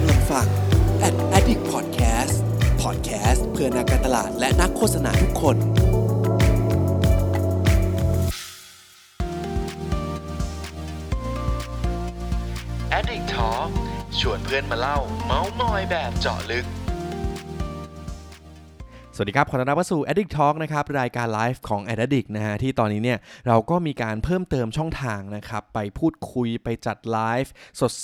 กำลังฟัง Ad Addict Podcast Podcast เพื่อนักการตลาดและนักโฆษณาทุกคน Addict Talk ชวนเพื่อนมาเล่า เมาส์มอยแบบเจาะลึก สวัสดีครับ ขอต้อนรับเข้าสู่ Addict Talk นะครับ รายการไลฟ์ของ Addict นะฮะ ที่ตอนนี้เนี่ยเราก็มีการเพิ่มเติมช่องทางนะครับ ไปพูดคุยไปจัดไลฟ์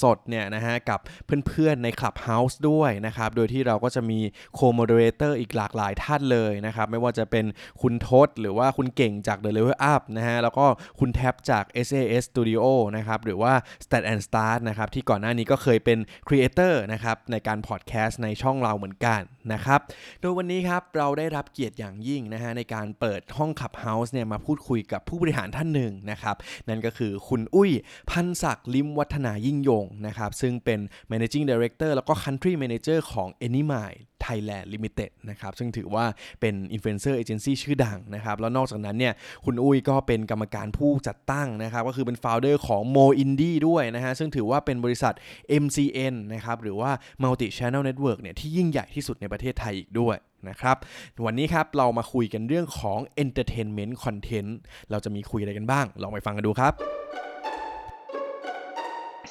สดๆเนี่ยนะฮะ กับเพื่อนๆใน Clubhouse ด้วยนะครับ โดยที่เราก็จะมี Co-moderator อีกหลากหลายท่านเลยนะครับ ไม่ว่าจะเป็นคุณทศหรือว่าคุณเก่งจาก The Level Up นะฮะ แล้วก็คุณแท็บจาก SAS Studio นะครับ หรือว่า Stat and Start นะครับ ที่ก่อนหน้านี้ก็เคยเป็น Creator นะครับในการพอดแคสต์ในช่องเราเหมือนกันนะครับ โดยวันนี้ครับเราราได้รับเกียรติอย่างยิ่งนะฮะในการเปิดห้องขับเฮาส์เนี่ยมาพูดคุยกับผู้บริหารท่านหนึ่งนะครับนั่นก็คือคุณอุ้ยพันศักดิ์ลิมวัฒนายิ่งยงนะครับซึ่งเป็น managing director แล้วก็ country manager ของ Anymind Thailand Limited นะครับซึ่งถือว่าเป็น influencer agency ชื่อดังนะครับแล้วนอกจากนั้นเนี่ยคุณอุ้ยก็เป็นกรรมการผู้จัดตั้งนะครับก็คือเป็น founder ของ Mo Indie ด้วยนะฮะซึ่งถือว่าเป็นบริษัท MCN นะครับหรือว่า Multi Channel Network เนี่ยที่ยิ่งใหญ่ที่สุดในประเทศไทยอีกด้วยนะครับวันนี้ครับเรามาคุยกันเรื่องของ Entertainment Content เราจะมีคุยอะไรกันบ้าง ลองไปฟังกันดูครับ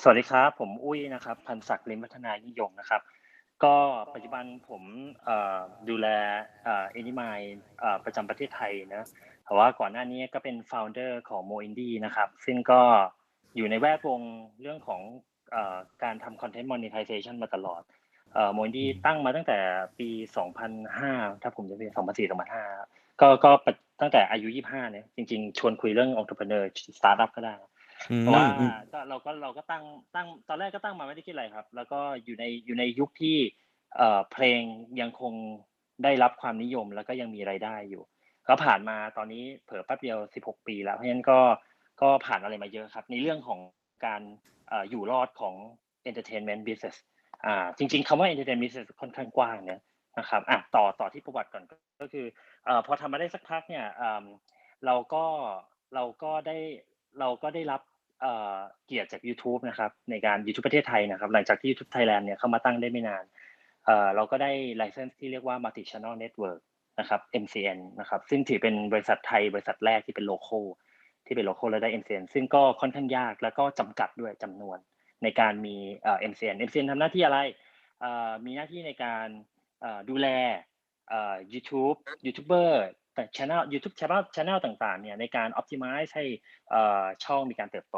สวัสดีครับ ผมอุ้ยนะครับ พันศักดิ์ลิมพัฒนายิ่งยงนะครับ ก็ปัจจุบันผมดูแลเอ่อเอนิมายประจำประเทศไทยนะแต่ว่าก่อนหน้านี้ก็เป็น founder ของ Mo Indie นะครับ ซึ่งก็อยู่ในแวดวงเรื่องของการทำ content monetization มาตลอดเอ่อ Mo Indie ตั้งมาตั้งแต่ปี 2005 ถ้าผมจะเป็น2004 2005 ก็ก็ตั้งแต่อายุ 25 เนี่ยจริงๆ ชวนคุยเรื่อง entrepreneur startup ก็ได้ เพราะว่าก็เราก็เราก็ตั้งตั้งตอนแรกก็ตั้งมาไม่ได้คิดอะไรครับ แล้วก็อยู่ในอยู่ในยุคที่เอ่อเพลงยังคงได้รับความนิยมแล้วก็ยังมีรายได้อยู่ ก็ผ่านมาตอนนี้เผลอแป๊บเดียว 16 ปีแล้วเพราะฉะนั้นก็ก็ผ่านอะไรมาเยอะครับ ในเรื่องของการเอ่ออยู่รอดของ entertainment business อ่าจริงๆคำว่า entertainment business ค่อนข้างกว้างเนี่ยนะครับอะต่อต่อที่ประวัติก่อนก็คือเอ่อพอทำมาได้สักพักเนี่ยเอ่อเราก็เราก็ได้เราก็ได้รับ เกียรติจาก YouTube นะครับในการ YouTube ประเทศไทยนะครับ หลังจากที่ YouTube Thailand เนี่ยเข้ามาตั้งได้ไม่นานเราก็ได้ license ที่เรียกว่า Multi Channel Network นะครับ MCN นะครับซึ่งถือเป็นบริษัทไทย บริษัทแรกที่เป็นโลโก้ที่เป็นโลโก้แล้วได้ MCN ซึ่งก็ค่อนข้างยากแล้วก็จำกัดด้วยจำนวนในการมีเอ่อ MCN MCN ทำหน้าที่อะไรมีหน้าที่ในการดูแล YouTube ยูทูบเบอร์ แต่ channel YouTube channel channel ต่างๆเนี่ยในการ optimize ให้ช่องมีการเติบโต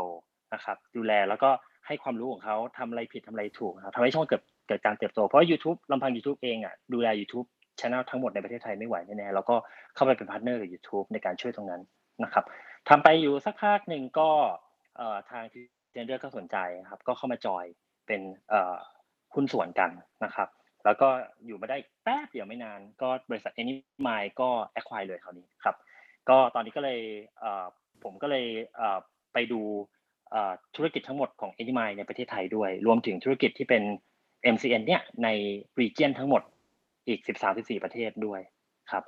นะครับดูแลแล้วก็ให้ความรู้ของเขาทำอะไรผิดทำอะไรถูกนะครับทำให้ช่องเกิดเกิดการเติบโต เพราะ YouTube ลำพัง YouTube เองอะดูแล YouTube channel ทั้งหมดในประเทศไทยไม่ไหวแน่ๆแล้วก็เข้าไปเป็น partner กับ YouTube ในการช่วยตรงนั้นนะครับทำไปอยู่สักพักหนึ่งก็ทางทีเจนเดอร์ก็สนใจครับก็เข้ามาจอยเป็นหุ้นส่วนกันนะครับ แล้วก็อยู่มาได้แป๊บเดียวไม่นาน ก็บริษัท Anymind ก็ acquire เลยคราวนี้ครับ ก็ตอนนี้ก็เลยผมก็เลยไปดูธุรกิจทั้งหมดของ Anymind ในประเทศไทยด้วย รวมถึงธุรกิจที่เป็น MCN เนี่ยใน region ทั้งหมดอีก 13-14 ประเทศด้วยครับ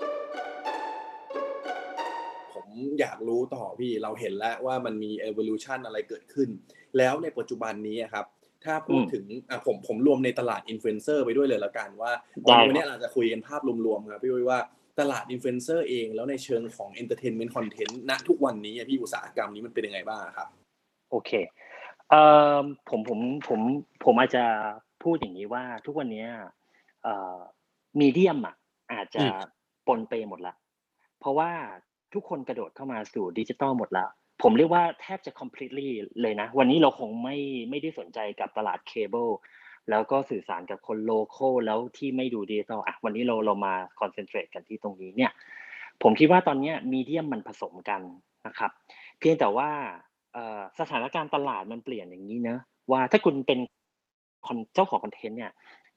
ผมอยากรู้ต่อพี่เราเห็นแล้วว่ามันมี evolution อะไรเกิดขึ้น แล้วในปัจจุบันนี้ครับ ถ้าพูดอืมถึงอะผมผมรวมในตลาดอินฟลูเอนเซอร์ไปด้วยเลยละกันว่าได้ครับวันนี้เราจะคุยกันภาพรวมๆครับพี่วิว่าตลาดอินฟลูเอนเซอร์เองแล้วในเชิงของ entertainment content ณทุกวันนี้อะพี่อุตสาหกรรมนี้มันเป็นยังไงบ้างครับโอเคเอ่อผมผมผมผมอาจจะพูดอย่างนี้ว่าทุกวันเนี้ยเอ่อ medium อะอาจจะอืมปนเปหมดละ เพราะว่าทุกคนกระโดดเข้ามาสู่ดิจิตอลหมดละ ผมเรียกว่าแทบจะ completely เลยนะ วันนี้เราคงไม่ไม่ได้สนใจกับตลาดเคเบิลแล้วก็สื่อสารกับคน local แล้วที่ไม่ดูดิจิตอลอะวันนี้เราเรามา concentrate กันที่ตรงนี้เนี่ย ผมคิดว่าตอนนี้ medium มันผสมกันนะครับ เพียงแต่ว่าสถานการณ์ตลาดมันเปลี่ยนอย่างนี้เนอะว่าถ้าคุณเป็นเจ้าของคอนเทนต์เนี่ย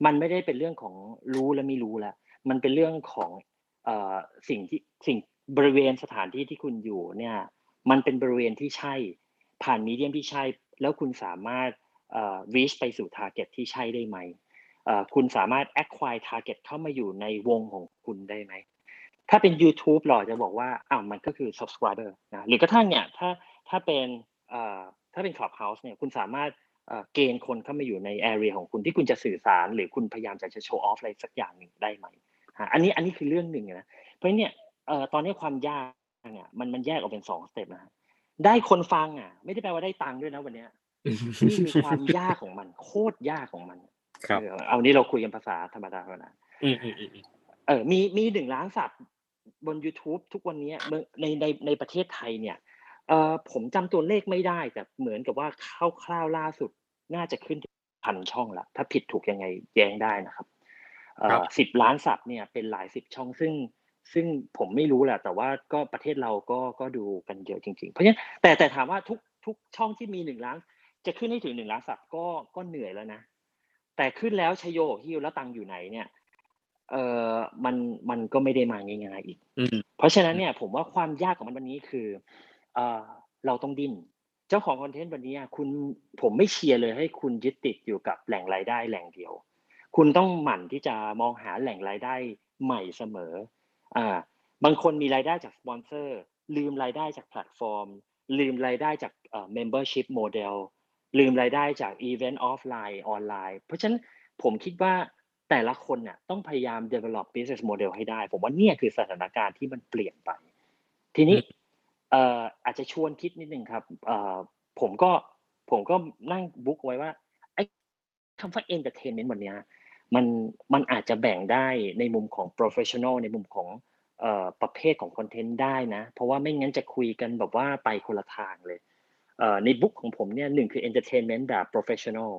มันไม่ได้เป็นเรื่องของรู้และไม่รู้แล้วมันเป็นเรื่องของสิ่งที่สิ่งบริเวณสถานที่ที่คุณอยู่เนี่ย มันเป็นบริเวณที่ใช่ ผ่านมีเดียมที่ใช่ แล้วคุณสามารถ reach ไปสู่ target ที่ใช่ได้ไหมคุณสามารถ acquire target เข้ามาอยู่ในวงของคุณได้ไหม ถ้าเป็น YouTube เรอจะบอกว่าอ้าวมันก็คือ subscriber นะหรือกระทั่งเนี่ยถ้าถ้าเป็นถ้าเป็น Clubhouse เนี่ยคุณสามารถเกณฑ์คนเข้ามาอยู่ในแอเรีของคุณที่คุณจะสื่อสาร หรือคุณพยายามจะจะโชว์ออฟอะไรสักอย่างหนึ่งได้ไหมอันนี้อันนี้คือเรื่องหนึ่งนะเพราะเนี่ยตอนนี้ความยาก เนี่ยมันมันแยกออกเป็นสองสเต็ปนะฮะได้คนฟังอะ ไม่ได้แปลว่าได้ตังค์ด้วยนะวันเนี้ยนี่คือความยากของมัน โคตรยากของมัน ครับเออเอานี้เราคุยกันภาษาธรรมดาธรรมดาอืมอืมอืมเออ มีมีหนึ่งล้านสับบน YouTube ทุกวันนี้เมื่อในในในประเทศไทยเนี่ยเออผมจำตัวเลขไม่ได้ แต่เหมือนกับว่าคร่าวๆล่าสุดน่าจะขึ้นพันช่องละถ้าผิดถูกยังไงแย้งได้นะครับเออสิบล้านสับเนี่ยเป็นหลายสิบช่องซึ่ง ซึ่งผมไม่รู้แหละแต่ว่าก็ประเทศเราก็ก็ดูกันเยอะจริง ๆ เพราะฉะนั้นแต่แต่ถามว่าทุกทุกช่องที่มีหนึ่งล้านจะขึ้นให้ถึงหนึ่งล้านสับก็ก็เหนื่อยแล้วนะ แต่ขึ้นแล้วไชโยฮิ้วแล้วตังค์อยู่ไหนเนี่ย เออมันมันก็ไม่ได้มาง่ายๆอีกอืมเพราะฉะนั้นเนี่ยผมว่าความยากของมันวันนี้คือ เออเราต้องดิ้นเจ้าของคอนเทนต์วันนี้อะคุณผมไม่เชียร์เลยให้คุณยึดติดอยู่กับแหล่งรายได้แหล่งเดียว คุณต้องหมั่นที่จะมองหาแหล่งรายได้ใหม่เสมอ อ่า บางคนมีรายได้จากสปอนเซอร์ลืมรายได้จากแพลตฟอร์ม ลืมรายได้จากเอ่อ membership model ลืมรายได้จากอีเวนต์ออฟไลน์ออนไลน์ เพราะฉะนั้นผมคิดว่าแต่ละคนเนี่ยต้องพยายาม develop business model ให้ได้ ผมว่าเนี่ยคือสถานการณ์ที่มันเปลี่ยนไป ทีนี้เอ่ออาจจะชวนคิดนิดนึงครับเอ่อผมก็ผมก็นั่งบุ๊กไว้ว่าไอ้คำว่า entertainment วันเนี้ย มันมันอาจจะแบ่งได้ในมุมของ professional ในมุมของประเภทของคอนเทนต์ได้นะ เพราะว่าไม่งั้นจะคุยกันแบบว่าไปคนละทางเลยในบุ๊กของผมเนี่ยหนึ่งคือ entertainment แบบ professional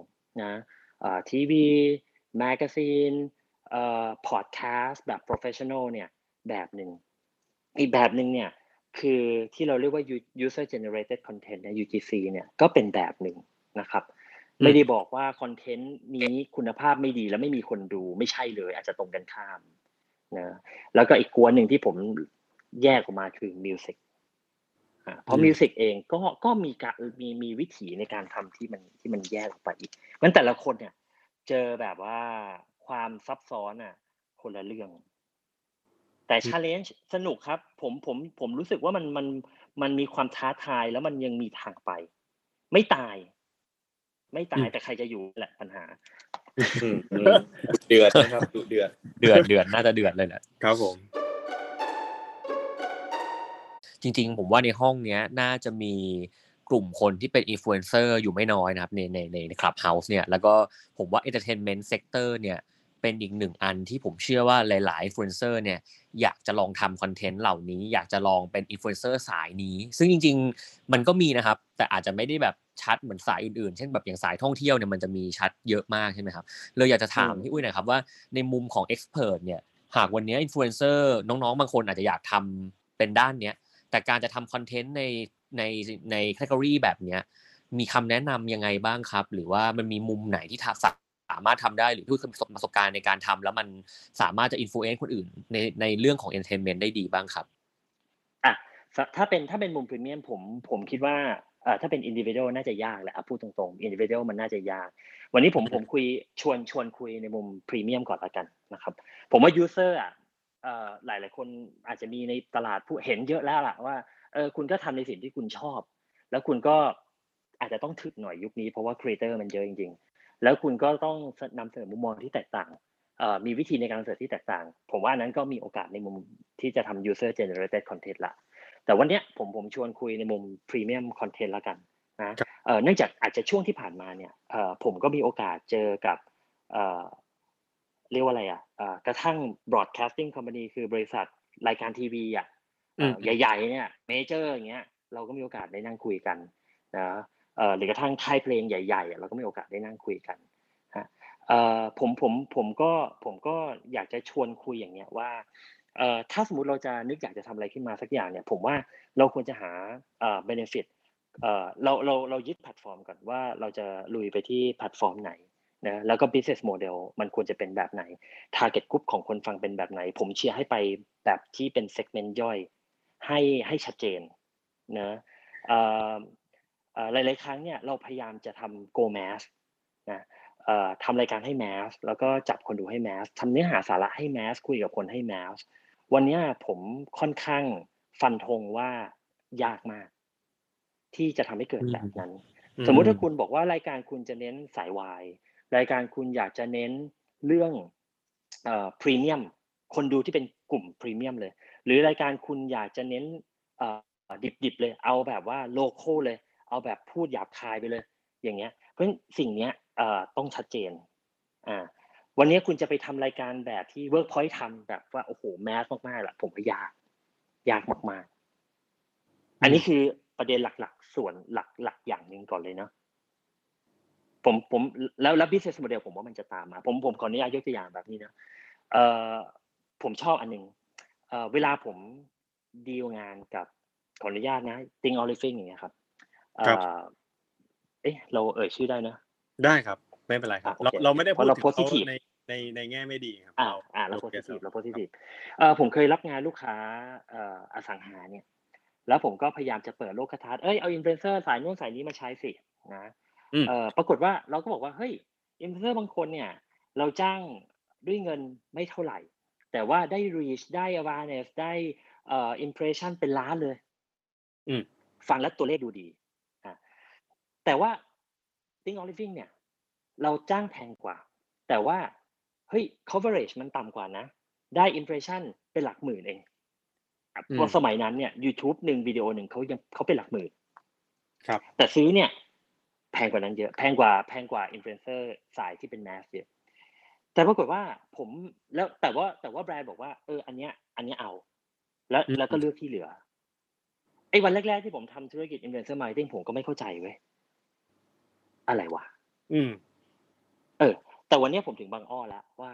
นะทีวี magazine เอ่อ podcast แบบ professional เนี่ยแบบหนึ่งอีกแบบหนึ่งเนี่ยคือที่เราเรียกว่า user generated content เนี่ย UGC เนี่ยก็เป็นแบบหนึ่งนะครับ ไม่ได้บอกว่าคอนเทนต์นี้คุณภาพไม่ดีแล้วไม่มีคนดูไม่ใช่เลย อาจจะตรงกันข้ามนะแล้วก็อีกก้อนหนึ่งที่ผมแยกออกมาคือ music อ่าเพราะอืม music เองก็ก็มีการมีมีวิถีในการทำที่มันที่มันแยกออกไปอีกมันแต่ละคนเนี่ย เจอแบบว่าความซับซ้อนอะ คนละเรื่อง แต่ challenge สนุกครับ ผมผมผมรู้สึกว่ามันมันมันมีความท้าทายแล้วมันยังมีทางไป ไม่ตาย ไม่ตายแต่ใครจะอยู่แหละปัญหาอืมอืมเดือดนะครับดุเดือดเดือดเดือดน่าจะเดือดเลยแหละครับผม จริง ๆ ผมว่าในห้องเนี้ย น่าจะมีกลุ่มคนที่เป็นอินฟลูเอนเซอร์อยู่ไม่น้อยนะครับในในในใน Clubhouse เนี่ยแล้วก็ผมว่า Entertainment Sector เนี่ย เป็นอีกหนึ่งอันที่ผมเชื่อว่าหลายๆอินฟลูเอนเซอร์เนี่ยอยากจะลองทำคอนเทนต์เหล่านี้ อยากจะลองเป็นอินฟลูเอนเซอร์สายนี้ ซึ่งจริง ๆ มันก็มีนะครับ แต่อาจจะไม่ได้แบบชัดเหมือนสายอื่นๆ เช่นแบบอย่างสายท่องเที่ยวเนี่ยมันจะมีชัดเยอะมากใช่ไหมครับเลยอยากจะถามอืมพี่อุ้ยหน่อยครับว่าในมุมของ Expert เนี่ยหากวันนี้อินฟลูเอนเซอร์น้องๆบางคนอาจจะอยากทำเป็นด้านเนี้ยแต่การจะทำคอนเทนต์ในในใน category แบบเนี้ยมีคำแนะนำยังไงบ้างครับ หรือว่ามันมีมุมไหนที่ทาสามารถทำได้หรือผู้เคยประสบประสบการณ์ในการทำแล้วมันสามารถจะอิ f ฟ u เอนซ์คนอื่นในในเรื่องของ entertainment ได้ดีบ้างครับอะสถ้าเป็นถ้าเป็นมุมพรีเมียมผมผมคิดว่าเอ่อถ้าเป็นอินดิวิเด l น่าจะยากแหละอะพูดตรงๆอินดิวิเด l มันน่าจะยาก วันนี้ผมผมคุยชวนชวนคุยในมุมพรีเมียมก่อนละกันนะครับผมว่า user อะเอ่อหลายหลายๆคนอาจจะมีในตลาดผู้เห็นเยอะแล้วล่ะว่าเออคุณก็ทำในสิ่งที่คุณชอบ แล้วคุณก็อาจจะต้องถึกหน่อยยุคนี้เพราะว่าครีเอเตอร์มันเยอะจริงๆ แล้วคุณก็ต้องนำเสนอมุมมองที่แตกต่างเอ่อมีวิธีในการนำเสนอที่แตกต่าง ผมว่าอันนั้นก็มีโอกาสในมุมที่จะทำ user generated content ละ แต่วันเนี้ยผมผมชวนคุยในมุม premium content ละกันนะเอ่อเนื่องจากอาจจะช่วงที่ผ่านมาเนี่ยเอ่อผมก็มีโอกาสเจอกับเอ่อเรียกว่าอะไรอะเอ่อกระทั่ง broadcasting company คือบริษัทรายการทีวีอะเอ่ออืมใหญ่ๆเนี่ยเมเจอร์อย่างเงี้ยเราก็มีโอกาสได้นั่งคุยกันนะเอ่อ หรือกระทั่งค่ายเพลงใหญ่ๆเราก็มีโอกาสได้นั่งคุยกันฮะผมผมผมก็ผมก็อยากจะชวนคุยอย่างเงี้ยว่าถ้าสมมติเราจะนึกอยากจะทำอะไรขึ้นมาสักอย่างเนี่ย ผมว่าเราควรจะหาเอ่อ benefit เราเราเรายึดแพลตฟอร์มก่อนว่าเราจะลุยไปที่แพลตฟอร์มไหนนะแล้วก็ business model มันควรจะเป็นแบบไหน target group ของคนฟังเป็นแบบไหน ผมเชียร์ให้ไปแบบที่เป็น segment ย่อย ให้ให้ชัดเจนนะเอ่อเอ่อ หลาย ๆ ครั้งเนี่ยเราพยายามจะทำ go mass นะเอ่อทำรายการให้ mass แล้วก็จับคนดูให้ mass ทำเนื้อหาสาระให้ mass คุยกับคนให้ mass วันเนี้ยผมค่อนข้างฟันธงว่ายากมาก ที่จะทำให้เกิดแบบนั้น สมมุติถ้าคุณบอกว่ารายการคุณจะเน้นสายวายรายการคุณอยากจะเน้นเรื่องเอ่อพรีเมียมคนดูที่เป็นกลุ่มพรีเมียมเลย หรือรายการคุณอยากจะเน้นเอ่อดิบๆเลย เอาแบบว่าโลโก้เลย เอาแบบพูดหยาบคายไปเลย อย่างเงี้ย เพราะฉนั้นสิ่งเนี้ยเอ่อต้องชัดเจนอ่าวันนี้คุณจะไปทำรายการแบบที่ Workpoint ทำแบบว่าโอ้โหแมสมากๆแหละผมว่ายาก ยากมากๆ อันนี้คือประเด็นหลักๆ ส่วนหลักๆอย่างหนึ่งก่อนเลยเนาะผมผมแล้วแล้ว business model ผมว่ามันจะตามมา ผมผมขออนุญาตยกตัวอย่างแบบนี้นะเอ่อผมชอบอันหนึ่งเอ่อเวลาผมดีลงานกับขออนุญาตนะ Think o l i v i n g อย่างเงี้ยครับ ครับอเอ๊ะ เราเอ่ยชื่อได้นะได้ครับ ไม่เป็นไรครับอะเราโอเคเราไม่ได้เพพูดราะเราพูดถึงเขา positive ในในในแง่ไม่ดีครับอ่าเราอ่าเราโอเคสิทีฟครับเรา positiveเอ่อผมเคยรับงานลูกค้าเอ่ออสังหาเนี่ย แล้วผมก็พยายามจะเปิดโลกทัศน์เอ้ยเอาอินฟลูเอนเซอร์สายนู้นสายนี้มาใช้สินะอืมเอ่อปรากฏว่าเราก็บอกว่าเฮ้ยอินฟลูเอนเซอร์บางคนเนี่ย เราจ้างด้วยเงินไม่เท่าไหร่ แต่ว่าได้ reach ได้ awareness ได้เอ่อ impression เป็นล้านเลย อืมฟังแล้วตัวเลขดูดีอะ แต่ว่า Think of Living เนี่ย เราจ้างแพงกว่า แต่ว่าเฮ้ย coverage มันต่ำกว่านะ ได้ impression เป็นหลักหมื่นเองอะเพราะสมัยนั้นเนี่ย YouTube หนึ่งวิดีโอหนึ่งเขายังเขาเป็นหลักหมื่นครับ แต่ซื้อเนี่ย แพงกว่านั้นเยอะ แพงกว่าแพงกว่าอินฟลูเอนเซอร์สายที่เป็น mass เยอะแต่ปรากฏว่าผมแล้วแต่ว่าแต่ว่าแบรนด์บอกว่าเอออันเนี้ย อันเนี้ยเอา แล้วอืมแล้วก็เลือกที่เหลือไอ้วันแรก ๆ ที่ผมทำธุรกิจ influencer marketing ผมก็ไม่เข้าใจเว้ย อะไรวะอืม เออ แต่วันเนี้ยผมถึงบางอ้อแล้วว่า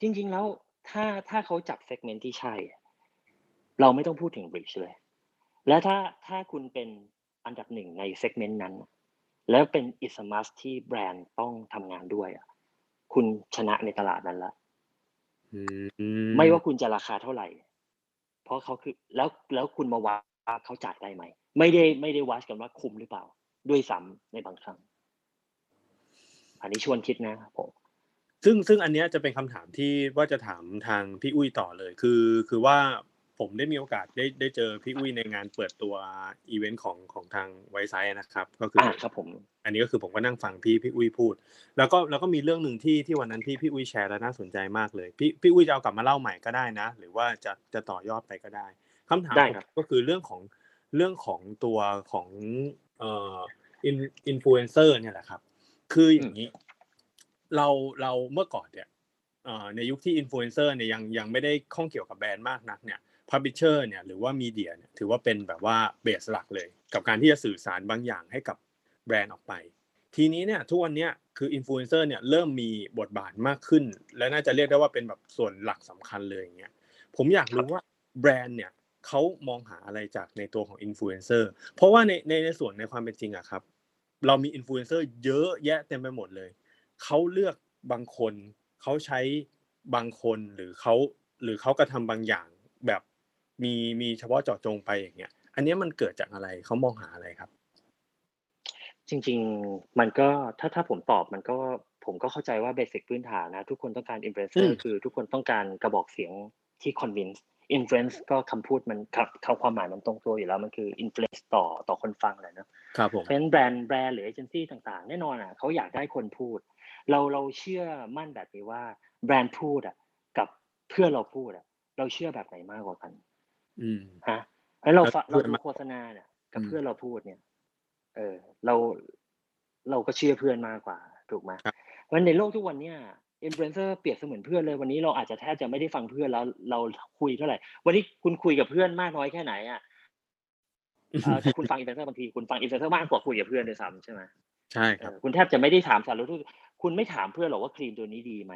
จริง ๆ แล้วถ้าถ้าเขาจับ segment ที่ใช่ เราไม่ต้องพูดถึง reach เลย และถ้าถ้าคุณเป็นอันดับหนึ่งในเซกเมนต์นั้น แล้วเป็น is a must ที่แบรนด์ต้องทำงานด้วยอะคุณชนะในตลาดนั้นละอืไม่ว่าคุณจะราคาเท่าไหร่ เพราะเขาคือแล้วแล้วคุณมาวัดว่าเขาจ่ายได้ไหม ไม่ได้ไม่ได้วัดกันว่าคุ้มหรือเปล่า ด้วยซ้ำในบางครั้ง อันนี้ชวนคิดนะครับผมซึ่งซึ่งอันเนี้ยจะเป็นคำถามที่ว่าจะถามทางพี่อุ้ยต่อเลย คือคือว่าผมได้มีโอกาสได้ได้เจอพี่อุ้ยในงานเปิดตัวอีเวนต์ของของทาง Wisesight นะครับ ก็คืออ่าอครับผม อันนี้ก็คือผมก็นั่งฟังพี่พี่อุ้ยพูด แล้วก็แล้วก็มีเรื่องหนึ่งที่ที่วันนั้นพี่พี่อุ้ยแชร์แล้วน่าสนใจมากเลย พี่พี่อุ้ยจะเอากลับมาเล่าใหม่ก็ได้นะ หรือว่าจะจะต่อยอดไปก็ได้คำถามได้ผมครับก็คือเรื่องของเรื่องของตัวของ เอ่ออินอินฟลูเอนเซอร์เนี่ยแหละครับ คืออย่างนี้ เราเราเมื่อก่อนเนี่ยเอ่อในยุคที่อินฟลูเอนเซอร์เนี่ยยังยังไม่ได้ข้องเกี่ยวกับแบรนด์มากนักเนี่ย publisher เนี่ยหรือว่า media เนี่ยถือว่าเป็นแบบว่า base หลักเลย กับการที่จะสื่อสารบางอย่างให้กับแบรนด์ออกไป ทีนี้เนี่ยทุกวันเนี้ยคืออินฟลูเอนเซอร์เนี่ยเริ่มมีบทบาทมากขึ้น และน่าจะเรียกได้ว่าเป็นแบบส่วนหลักสำคัญเลยอย่างเงี้ยผมอยากรู้ว่าแบรนด์เนี่ย เขามองหาอะไรจากในตัวของอินฟลูเอนเซอร์เพราะว่าในในในส่วนในความเป็นจริงอะครับ เรามีอินฟลูเอนเซอร์เยอะแยะเต็มไปหมดเลยเขาเลือกบางคนเขาใช้บางคนหรือเขาหรือเขากระทำบางอย่างแบบมีมีเฉพาะเจาะจงไปอย่างเงี้ย อันเนี้ยมันเกิดจากอะไรเขามองหาอะไรครับ จริง ๆ มันก็ถ้าถ้าผมตอบมันก็ผมก็เข้าใจว่า basic พื้นฐานนะ ทุกคนต้องการอินฟลูเอนเซออืมคือทุกคนต้องการกระบอกเสียงที่ convince influence ก็คำพูดมันครับคำความหมายมันตรงตัวอยู่แล้วมันคือ influence ต่อต่อคนฟังแหละเนอะครับผมเพราะฉะนั้นแบรนด์แบรนด์หรือเอเจนซี่ต่างๆ แน่นอนอะเขาอยากได้คนพูด เราเราเชื่อมั่นแบบนี้ว่าแบรนด์พูดอะกับเพื่อนเราพูดอะเราเชื่อแบบไหนมากกว่ากัน อืมฮะแล้วเราแล้วฟังเพื่เราดูมาโฆษณาเนี่ยกับอืมเพเพื่อนเราพูดเนี่ย เออเราเราก็เชื่อเพื่อนมากกว่าถูกไหมครับเพราะฉะนั้นในโลกทุกวันเนี่ย อินฟลูเอนเซอร์เปรียบเสมือนเพื่อนเลยวันนี้เราอาจจะแทบจะไม่ได้ฟังเพื่อนแล้วเราคุยเท่าไหร่ วันนี้คุณคุยกับเพื่อนมากน้อยแค่ไหนอะเอ่อถ้าคุณฟังอินฟลูเอนเซอร์บางทีคุณฟังอินฟลูเอนเซอร์มากกว่าคุยกับเพื่อนด้วยซ้ำใช่ไหมใช่ครับเออคุณแทบจะไม่ได้ถามสารทุกข์คุณไม่ถามเพื่อนหรอกว่าครีมตัวนี้ดีไหม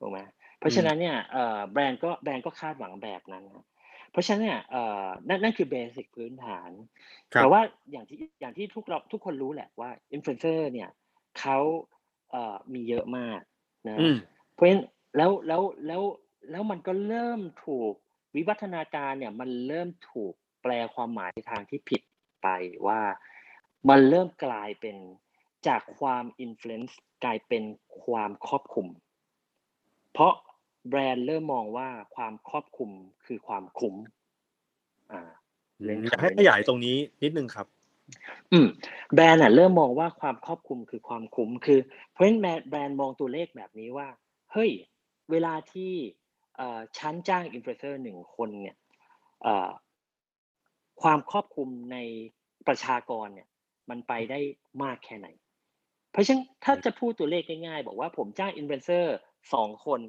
ถูกไหมเพราะฉะนั้นเนี่ยเอ่อแบรนด์ก็แบรนด์ก็คาดหวังแบบนั้นนะเพราะฉะนั้นเนี่ยเอ่อนั่นนั่นคือ basic พื้นฐานครับแต่ว่าอย่างที่อย่างที่ทุกเราทุกคนรู้แหละว่าอินฟลูเอนเซอร์เนี่ยเขาเอ่อ มีเยอะมากนะอืมเพราะฉะนั้นแล้วแล้วแล้วแล้วมันก็เริ่มถูกวิวัฒนาการเนี่ยมันเริ่มถูกแปลความหมายในทางที่ผิดไปว่ามันเริ่มกลายเป็นจากความอิม l u e n c e กลายเป็นความครอบคลุม เพราะแบรนด์เริ่มมองว่าความครอบคลุมคือความคุ้ม อ่าเล่นอยากให้ขยายตรงนี้นิดนึงครับ อืมแบรนด์อะเริ่มมองว่าความครอบคลุมคือความคุ้มคือ เพราะฉะนั้นแบรนด์แบรนด์มองตัวเลขแบบนี้ว่า เฮ้ย เวลาที่เอ่อฉันจ้างอินฟลูเอนเซอร์หนึ่งคนเนี่ยเอ่อความครอบคลุมในประชากรเนี่ย มันไปได้มากแค่ไหน เพราะฉะนั้นถ้าจะพูดตัวเลขง่ายๆ บอกว่าผมจ้างอินฟลูเอนเซอร์สองคน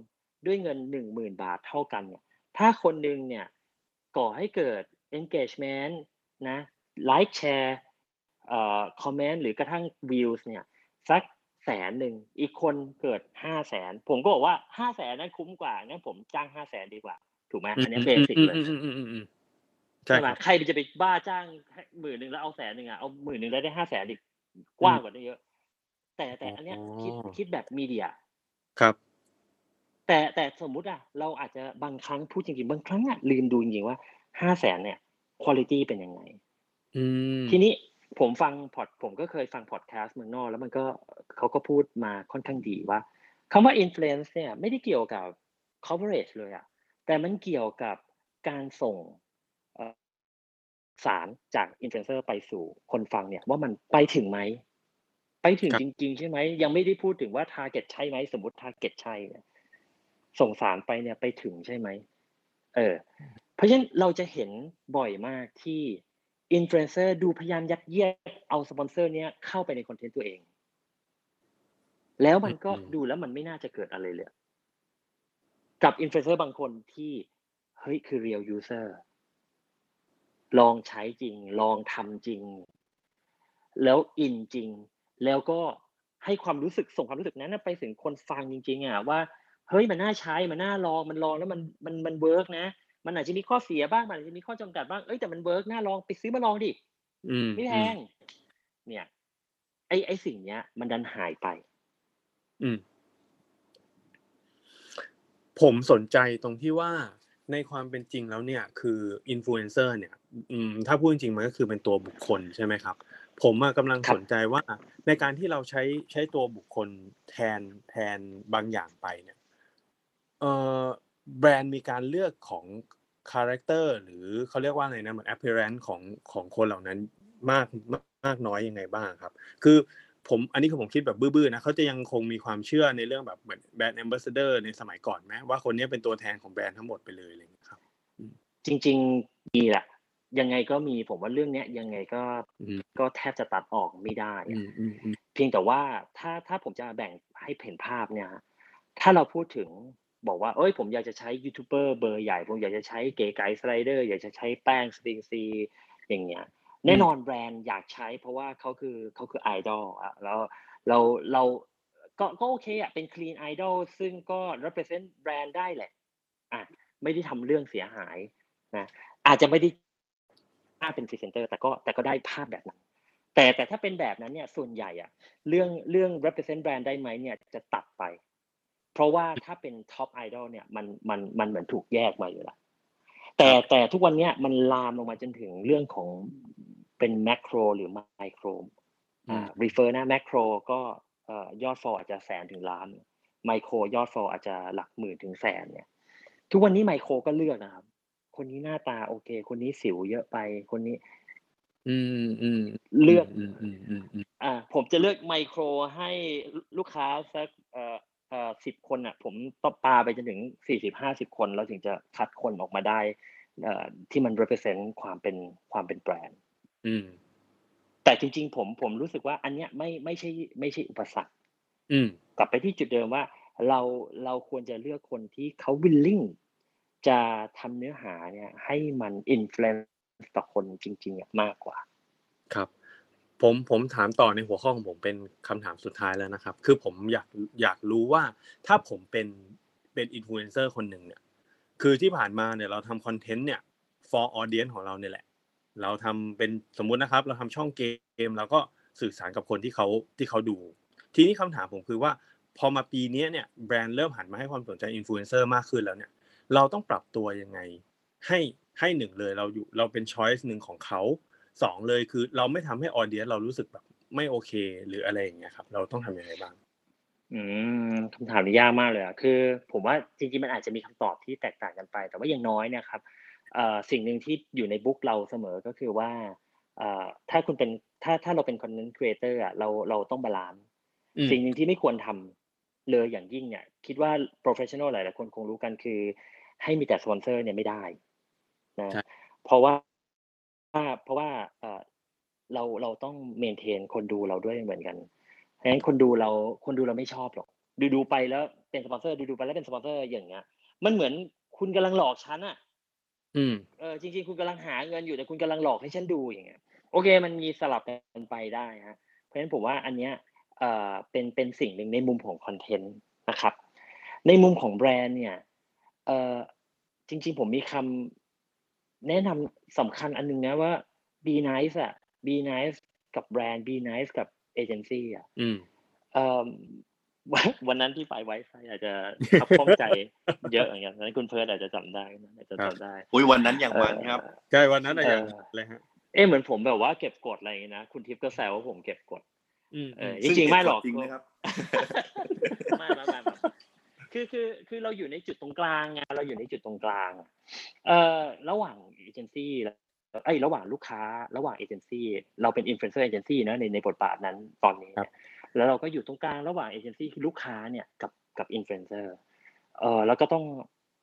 ด้วยเงินหนึ่งหมื่นบาทเท่ากันเนี่ย ถ้าคนหนึ่งเนี่ยก่อให้เกิด engagement นะ like share เอ่อ comment หรือกระทั่ง views เนี่ยสักแสนหนึ่งอีกคนเกิดห้าแสนผมก็บอกว่าห้าแสนนั้นคุ้มกว่างั้นผมจ้างห้าแสนดีกว่า ถูกไหมอันนี้เบสิกเลยอืมอืมอืมอืมอืมใช่ใช่ไหคมรับใครจะไปบ้าจ้างหมื่นหนึ่งแล้วเอาแสนหนึ่งอะเอาหมื่นหนึ่งแล้วได้ห้าแสนอีกกว้างกว่านี้เยอะ แต่แต่อันเนี้ยคิดอ๋อคิดแบบมีเดียครับ แต่แต่สมมุติอะ เราอาจจะบางครั้งพูดจริงๆบางครั้งอะลืมดูจริงๆว่าห้าแสนเนี่ยคุณภาพเป็นยังไงอืมทีนี้ ผมฟังพอดผมก็เคยฟังพอดแคสต์เมืองนอกแล้วมันก็เขาก็พูดมาค่อนข้างดีว่าคำว่า influence เนี่ยไม่ได้เกี่ยวกับ coverage เลยอะแต่มันเกี่ยวกับการส่งสารจาก influencer ไปสู่คนฟังเนี่ยว่ามันไปถึงไหม ไปถึงครับจริง ๆ ใช่ไหม ยังไม่ได้พูดถึงว่า target ใช่ไหม สมมติ target ใช่เนี่ยส่งสารไปเนี่ยไปถึงใช่ไหมเออ เพราะฉะนั้นเราจะเห็นบ่อยมากที่ อินฟลูเอนเซอร์ดูพยายามยัดเยียดเอาสปอนเซอร์เนี้ยเข้าไปในคอนเทนต์ตัวเอง แล้วมันก็อืมดูแล้วมันไม่น่าจะเกิดอะไรเลยกับอินฟลูเอนเซอร์บางคนที่เฮ้ยคือ real user ลองใช้จริง ลองทำจริง แล้วอินจริง แล้วก็ให้ความรู้สึกส่งความรู้สึกนั้นนะไปถึงคนฟังจริง ๆอะว่าเฮ้ยมันน่าใช้มันน่าลองมันลองแล้วมันมันมัน work นะ มันอาจจะมีข้อเสียบ้างมันอาจจะมีข้อจำกัดบ้างเอ้ยแต่มัน work น่าลองไปซื้อมาลองดิอืมไม่แพงเนี่ย ไอ้ไอ้สิ่งเนี้ย มันดันหายไป อืม ผมสนใจตรงที่ว่าในความเป็นจริงแล้วเนี่ย คืออินฟลูเอนเซอร์เนี่ย อืม ถ้าพูดจริงๆมันก็คือเป็นตัวบุคคลใช่ไหมครับ ผมอะกำลังครับสนใจว่า ในการที่เราใช้ใช้ตัวบุคคลแทนแทนบางอย่างไปเนี่ย เอ่อ แบรนด์มีการเลือกของคาแรคเตอร์หรือเขาเรียกว่าไงนะเหมือน appearance ของของคนเหล่านั้นมากมากมากน้อยยังไงบ้างครับ คือผมอันนี้คือผมคิดแบบบื้อๆนะเขาจะยังคงมีความเชื่อในเรื่องแบบเหมือนแบรนด์ ambassador ในสมัยก่อนไหมว่าคนนี้เป็นตัวแทนของแบรนด์ทั้งหมดไปเลยอะไรอย่างเงี้ยครับ จริงๆมีแหละยังไงก็มีผมว่าเรื่องเนี้ยยังไงก็อืมก็แทบจะตัดออกไม่ได้อือะมอืมอืมเพียงแต่ว่าถ้าถ้าผมจะแบ่งให้เห็นภาพเนี่ยฮะถ้าเราพูดถึง บอกว่าเอ้ยผมอยากจะใช้ยูทูบเบอร์เบอร์ใหญ่ ผมอยากจะใช้เก๋ไก่สไลเดอร์อยากจะใช้แป้ง zbing z.อย่างเงี้ยแน่นอนแบรนด์อยากใช้เพราะว่าเขาคือเขาคือไอดอลอะแล้วเราเราก็ก็โอเคอะเป็น clean idol ซึ่งก็ represent แบรนด์ได้แหละอะไม่ได้ทำเรื่องเสียหายนะอาจจะไม่ได้ภาพเป็นพรีเซนเตอร์แต่ก็แต่ก็ได้ภาพแบบนั้น แต่แต่ถ้าเป็นแบบนั้นเนี่ยส่วนใหญ่อะเรื่องเรื่อง represent brand ได้ไหมเนี่ยจะตัดไป เพราะว่าถ้าเป็น top idol เนี่ยมันมันมันเหมือนถูกแยกมาอยู่แล้วแต่แต่ทุกวันเนี้ยมันลามลงมาจนถึงเรื่องของเป็น macro หรือ micro อ่า refer นะ macro ก็เอ่อยอด fall อาจจะแสนถึงล้าน micro ยอด fall อาจจะหลักหมื่นถึงแสนเนี่ย ทุกวันนี้ micro ก็เลือกนะครับ คนนี้หน้าตาโอเค คนนี้สิวเยอะไปคนนี้ อืมอืมเลือกอืมอืมอืมอืมอ่า ผมจะเลือกไมโครให้ลูกค้าสักเอ่อเอ่อสิบคนอะ ผมต้องปาไปจนถึงสี่สิบห้าสิบคนแล้วถึงจะคัดคนออกมาได้เอ่อที่มัน represent ความเป็นความเป็นแบรนด์อืม แต่จริง ๆ ผมผมรู้สึกว่า อันเนี้ยไม่ไม่ใช่ ไม่ใช่อุปสรรค อืม กลับไปที่จุดเดิมว่า เราเราควรจะเลือกคนที่เขา willing จะทำเนื้อหาเนี่ย ให้มัน influence ต่อคนจริงๆอะมากกว่า ครับ ผมผมถามต่อในหัวข้อของผมเป็นคำถามสุดท้ายแล้วนะครับ คือผมอยากอยากรู้ว่าถ้าผมเป็นเป็นอินฟลูเอนเซอร์คนหนึ่งเนี่ย คือที่ผ่านมาเนี่ยเราทำคอนเทนต์เนี่ย for audience ของเราเนี่ยแหละ เราทำเป็นสมมุตินะครับ เราทำช่องเกมแล้วก็สื่อสารกับคนที่เขาที่เขาดู ทีนี้คำถามผมคือว่า พอมาปีนี้เนี่ยแบรนด์เริ่มหันมาให้ความสนใจอินฟลูเอนเซอร์มากขึ้นแล้วเนี่ย เราต้องปรับตัวยังไง ให้ให้หนึ่งเลยเราอยู่เราเป็น choice หนึ่งของเขา สองเลยคือเราไม่ทำให้ออเดียเรารู้สึกแบบไม่โอเค หรืออะไรอย่างเงี้ยครับ เราต้องทำยังไงบ้าง อืมคำถามนี้ยากมากเลยอะคือ ผมว่าจริงๆมันอาจจะมีคำตอบที่แตกต่างกันไป แต่ว่าอย่างน้อยเนี่ยครับเอ่อสิ่งหนึ่งที่อยู่ในบุ๊กเราเสมอก็คือว่าเอ่อถ้าคุณเป็นถ้าถ้าเราเป็น content creator อะเราเราต้อง balance อืมสิ่งหนึ่งที่ไม่ควรทำเลยอย่างยิ่งเนี่ย คิดว่า professional หลายๆคนคงรู้กันคือ ให้มีแต่สปอนเซอร์เนี่ยไม่ได้นะใช่เพราะว่า เพราะว่าเอ่อเราเราต้อง maintain คนดูเราด้วยเหมือนกันเพราะฉะนั้นคนดูเราคนดูเราไม่ชอบหรอก ดูดูไปแล้วเป็นสปอนเซอร์ดูดูไปแล้วเป็นสปอนเซอร์อย่างเงี้ย มันเหมือนคุณกำลังหลอกฉันอะอืมเออจริง ๆ คุณกำลังหาเงินอยู่แต่คุณกำลังหลอกให้ฉันดูอย่างเงี้ย โอเค มันมีสลับกันไปได้ฮะ เพราะฉะนั้นผมว่าอันเนี้ยเอ่อเป็นเป็นสิ่งหนึ่งในมุมของคอนเทนต์นะครับ ในมุมของแบรนด์เนี่ยเอ่อจริง ๆ ผมมีคำ แนะนำสำคัญอันหนึงนะว่า be nice อะ be nice กับแบรนด์ be nice กับเอเจนซี่อะอืมเอ่อวันวันนั้นที่ไปไว้ไฟอาจจะขับข้องใจเยอะอย่างเงี้ยนั้นคุณเพิร์ดอาจจะจำได้นะอาจจะครับจำได้อุ้ยวันนั้นอย่างมันครับเอ่อใช่วันนั้นอะอย่างเออเลยฮะเอ๊ะเหมือนผมแบบว่าเก็บกดอะไรอย่างเงี้ยนะคุณทิพย์ก็แซวว่าผมเก็บกดอืมเออือมจริงๆไม่หรอกจริงนะครับไม่ไม่ไม่ไม่ คือคือคือเราอยู่ในจุดตรงกลางไงเราอยู่ในจุดตรงกลางอะเอ่อระหว่างเอเจนซี่ไอ้ยระหว่างลูกค้าระหว่างเอเจนซี่เราเป็น influencer agency นะในในบทบาทนั้นตอนนี้เนี่ยแล้วเราก็อยู่ตรงกลางระหว่างเอเจนซี่คือลูกค้าเนี่ยกับกับอินฟลูเอนเซอร์เออแล้วก็ต้อง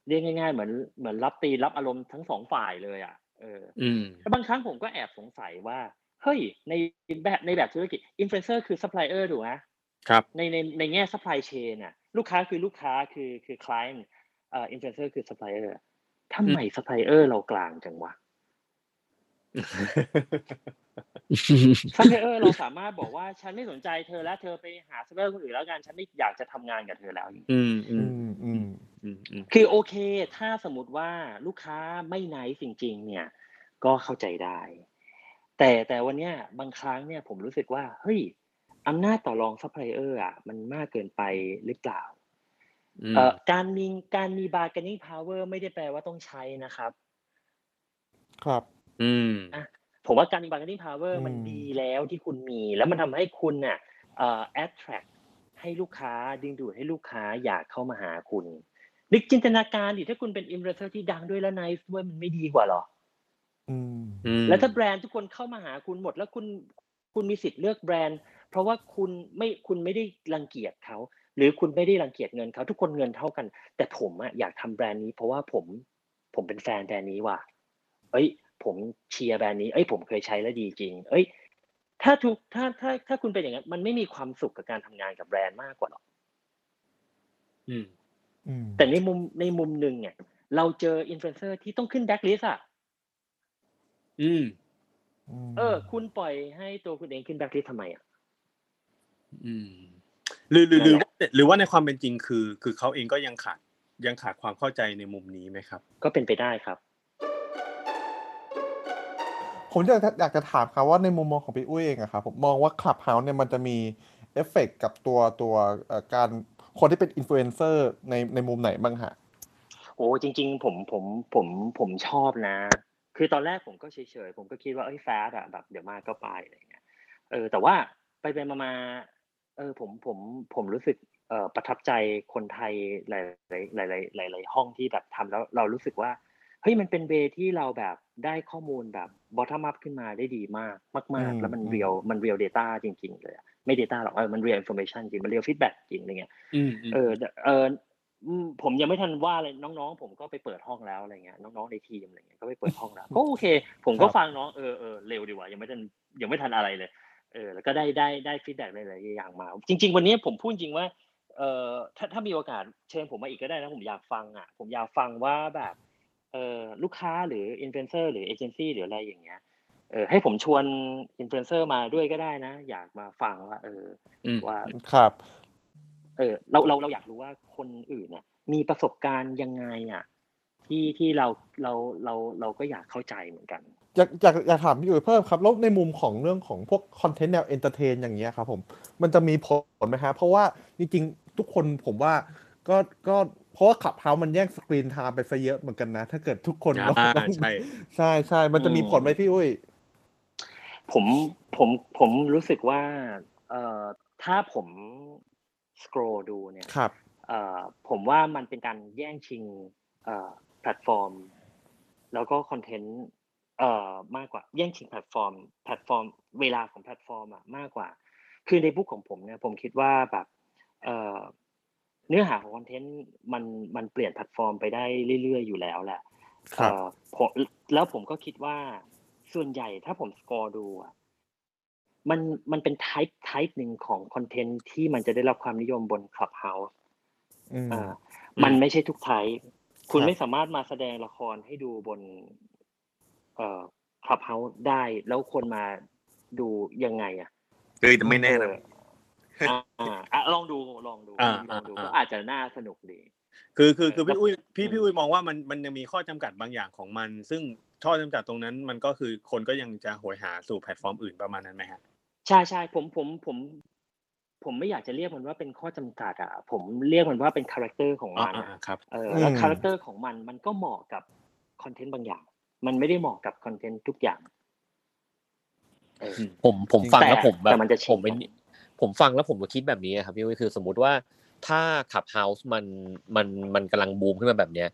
เรียกง่าย ๆ เหมือนเหมือนรับตีรับอารมณ์ทั้งสองฝ่ายเลยอะเอออืมแล้วบางครั้งผมก็แอบสงสัยว่าเฮ้ยในแบบในแบบธุรกิจอินฟลูเอนเซอร์คือซัพพลายเออร์ถูกไหมครับในในในแง่ supply chain น่ะ ลูกค้าคือลูกค้าคือคือ client เอ่ออินฟลูเอนเซอร์คือซัพพลายเออร์ทำไมซัพพลายเออร์เรากร่างจังวะซัพพลายเออร์เราสามารถบอกว่าฉันไม่สนใจเธอแล้วเธอไปหาซัพพลายเออร์คนอื่นแล้วกันฉันไม่อยากจะทำงานกับเธอแล้วอืมอือืมมอืมอืมอืมคือโอเค ถ้าสมมติว่าลูกค้าไม่ nice จริง ๆ เนี่ย ก็เข้าใจได้ แต่แต่วันเนี้ยบางครั้งเนี่ยผมรู้สึกว่า เฮ้ย อำนาจต่อรองซัพพลายเออร์อะมันมากเกินไปหรือเปล่าอืมเอ่อการมีการมี bargaining power ไม่ได้แปลว่าต้องใช้นะครับ ครับ อืมผมว่าการมี bargaining power อืมมันดีแล้วที่คุณมี แล้วมันทำให้คุณน่ะเอ่อ attract ให้ลูกค้าดึงดูดให้ลูกค้าอยากเข้ามาหาคุณนึกจินตนาการดิถ้าคุณเป็นอินฟลูเอนเซอร์ที่ดังด้วยและ nice ด้วยมันไม่ดีกว่าเหรออืมอืมแล้วถ้าแบรนด์ทุกคนเข้ามาหาคุณหมด แล้วคุณคุณมีสิทธิ์เลือกแบรนด์ เพราะว่าคุณไม่คุณไม่ได้รังเกียจเขา หรือคุณไม่ได้รังเกียจเงินเขาทุกคนเงินเท่ากัน แต่ผมอะอยากทำแบรนด์นี้ เพราะว่าผมผมเป็นแฟนแบรนด์นี้ว่ะเอ้ย ผมเชียร์แบรนด์นี้ เอ้ย ผมเคยใช้แล้วดีจริง เอ้ย ถ้าทุกถ้าถ้าถ้าคุณเป็นอย่างนั้นมันไม่มีความสุขกับการทำงานกับแบรนด์มากกว่าหรอกอืมอืมแต่ในมุมในมุมหนึ่งเนี่ยเราเจออินฟลูเอนเซอร์ที่ต้องขึ้นแบ็คลิสอะอืมมเออ คุณปล่อยให้ตัวคุณเองขึ้นแบ็คลิสทำไมอะ อืมหรือหรือหรือนั่นแหละว่าหรือว่าในความเป็นจริงคือ คือเขาเองก็ยังขาดยังขาดความเข้าใจในมุมนี้ไหมครับ ก็เป็นไปได้ครับ ผมอยากจะอยากจะถามครับว่าในมุมมองของพี่อุ้ยเองอะครับผมมองว่า Clubhouse เนี่ยมันจะมีเอฟเฟกต์กับตัวตัวเอ่อการคนที่เป็นอินฟลูเอนเซอร์ในในมุมไหนบ้างฮะโอ้จริง ๆ ผมผมผมผมชอบนะ คือตอนแรกผมก็เฉยๆผมก็คิดว่าเอ้ยแฟดอะแบบเดี๋ยวมาก็ไปอะไรเงี้ยเออแต่ว่าไปไปมามา เออผมผมผมรู้สึกเอ่อประทับใจคนไทยหลายหลายหลายหลายๆห้องที่แบบทำแล้วเรารู้สึกว่าเฮ้ยมันเป็นเวที่เราแบบได้ข้อมูลแบบ bottom up ขึ้นมาได้ดีมากมากอืๆมแล้วมันอืม real มัน real data จริง ๆ เลยอะไม่ data หรอกเออมัน real information จริงมัน real feedback จริงอะไรเงี้ยอืมอืมเออเอออืมผมยังไม่ทันว่าเลยน้องๆ ผมก็ไปเปิดห้องแล้วอะไรเงี้ยน้องๆในทีมอะไรเงี้ยก็ไปเปิดห้องแล้วก็โอเค ผมก็ครับฟังน้องเออเออเร็วดีกว่ายังไม่ทันยังไม่ทันอะไรเลย เออแล้วก็ได้ได้ได้ feedback หลายๆอย่างมา จริง ๆ วันนี้ผมพูดจริงว่าเออถ้าถ้ามีโอกาสเชิญผมมาอีกก็ได้นะผมอยากฟังอะ ผมอยากฟังว่าแบบเออลูกค้าหรืออินฟลูเอนเซอร์หรือเอเจนซี่หรืออะไรอย่างเงี้ยเออให้ผมชวนอินฟลูเอนเซอร์มาด้วยก็ได้นะ อยากมาฟังว่า เอออืมว่าครับ เออเราเราเราอยากรู้ว่าคนอื่นเนี่ยมีประสบการณ์ยังไงอะ ที่ที่เราเราเราเราก็อยากเข้าใจเหมือนกันอยากอยากอยากถามพี่อุ้ยเพิ่มครับแล้วในมุมของเรื่องของพวกคอนเทนต์แนว entertain อย่างเงี้ยครับผมมันจะมีผลไหมฮะเพราะว่าจริงๆทุกคนผมว่าก็ก็เพราะว่า Clubhouse มันแย่ง screen time ไปซะเยอะเหมือนกันนะ ถ้าเกิดทุกคนอ่าต้องใช่ใช่ใช่มันจะมีผลไหมพี่อุ้ยผมผมผมรู้สึกว่าเอ่อถ้าผม scroll ดูเนี่ยครับเอ่อผมว่ามันเป็นการแย่งชิงเอ่อ แพลตฟอร์ม แล้วก็คอนเทนต์เอ่อมากกว่าแย่งชิงแพลตฟอร์ม แพลตฟอร์ม เวลาของแพลตฟอร์มอะมากกว่า คือในมุมของผมเนี่ยผมคิดว่าแบบเอ่อเนื้อหาของคอนเทนต์มันมันเปลี่ยนแพลตฟอร์มไปได้เรื่อย ๆ อยู่แล้วแหละครับเอ่อผมแล้วผมก็คิดว่าส่วนใหญ่ถ้าผมสกอร์ดูอะมันมันเป็น type type หนึ่งของคอนเทนต์ที่มันจะได้รับความนิยมบน Clubhouse อืมอ่ามันไม่ใช่ทุกไทป์ คุณครับไม่สามารถมาแสดงละครให้ดูบน เอ่อ Clubhouse ได้ แล้วคนมาดูยังไง อะเฮ้ยแต่ไม่แน่นะเอออ่าอ่าอะลองดูลองดูอ่าลองดูอ่าก็อาจจะน่าสนุกดี คือคือคือเออพี่อุ้ยพี่อืมพี่อุ้ยมองว่ามันมันยังมีข้อจำกัดบางอย่างของมัน ซึ่งข้อจำกัดตรงนั้น มันก็คือคนก็ยังจะโหยหาสู่แพลตฟอร์มอื่นประมาณนั้นไหมฮะใช่ใช่ผมผมผม ผมไม่อยากจะเรียกมันว่าเป็นข้อจำกัดอะผมเรียกมันว่าเป็น character ของอ่ามันอ่าอะครับเออแล้วอืม character ของมันมันก็เหมาะกับคอนเทนต์บางอย่าง มันไม่ได้เหมาะกับคอนเทนต์ทุกอย่างเออผมผมฟังแล้วผมแบแต่บมันจะชินผมเป็นผมฟังแล้วผมก็คิดแบบนี้ครับพี่วิคือสมมุติว่าถ้าขับเฮาส์มันมันมันกำลังบูมขึ้นมาแบบเนี้ย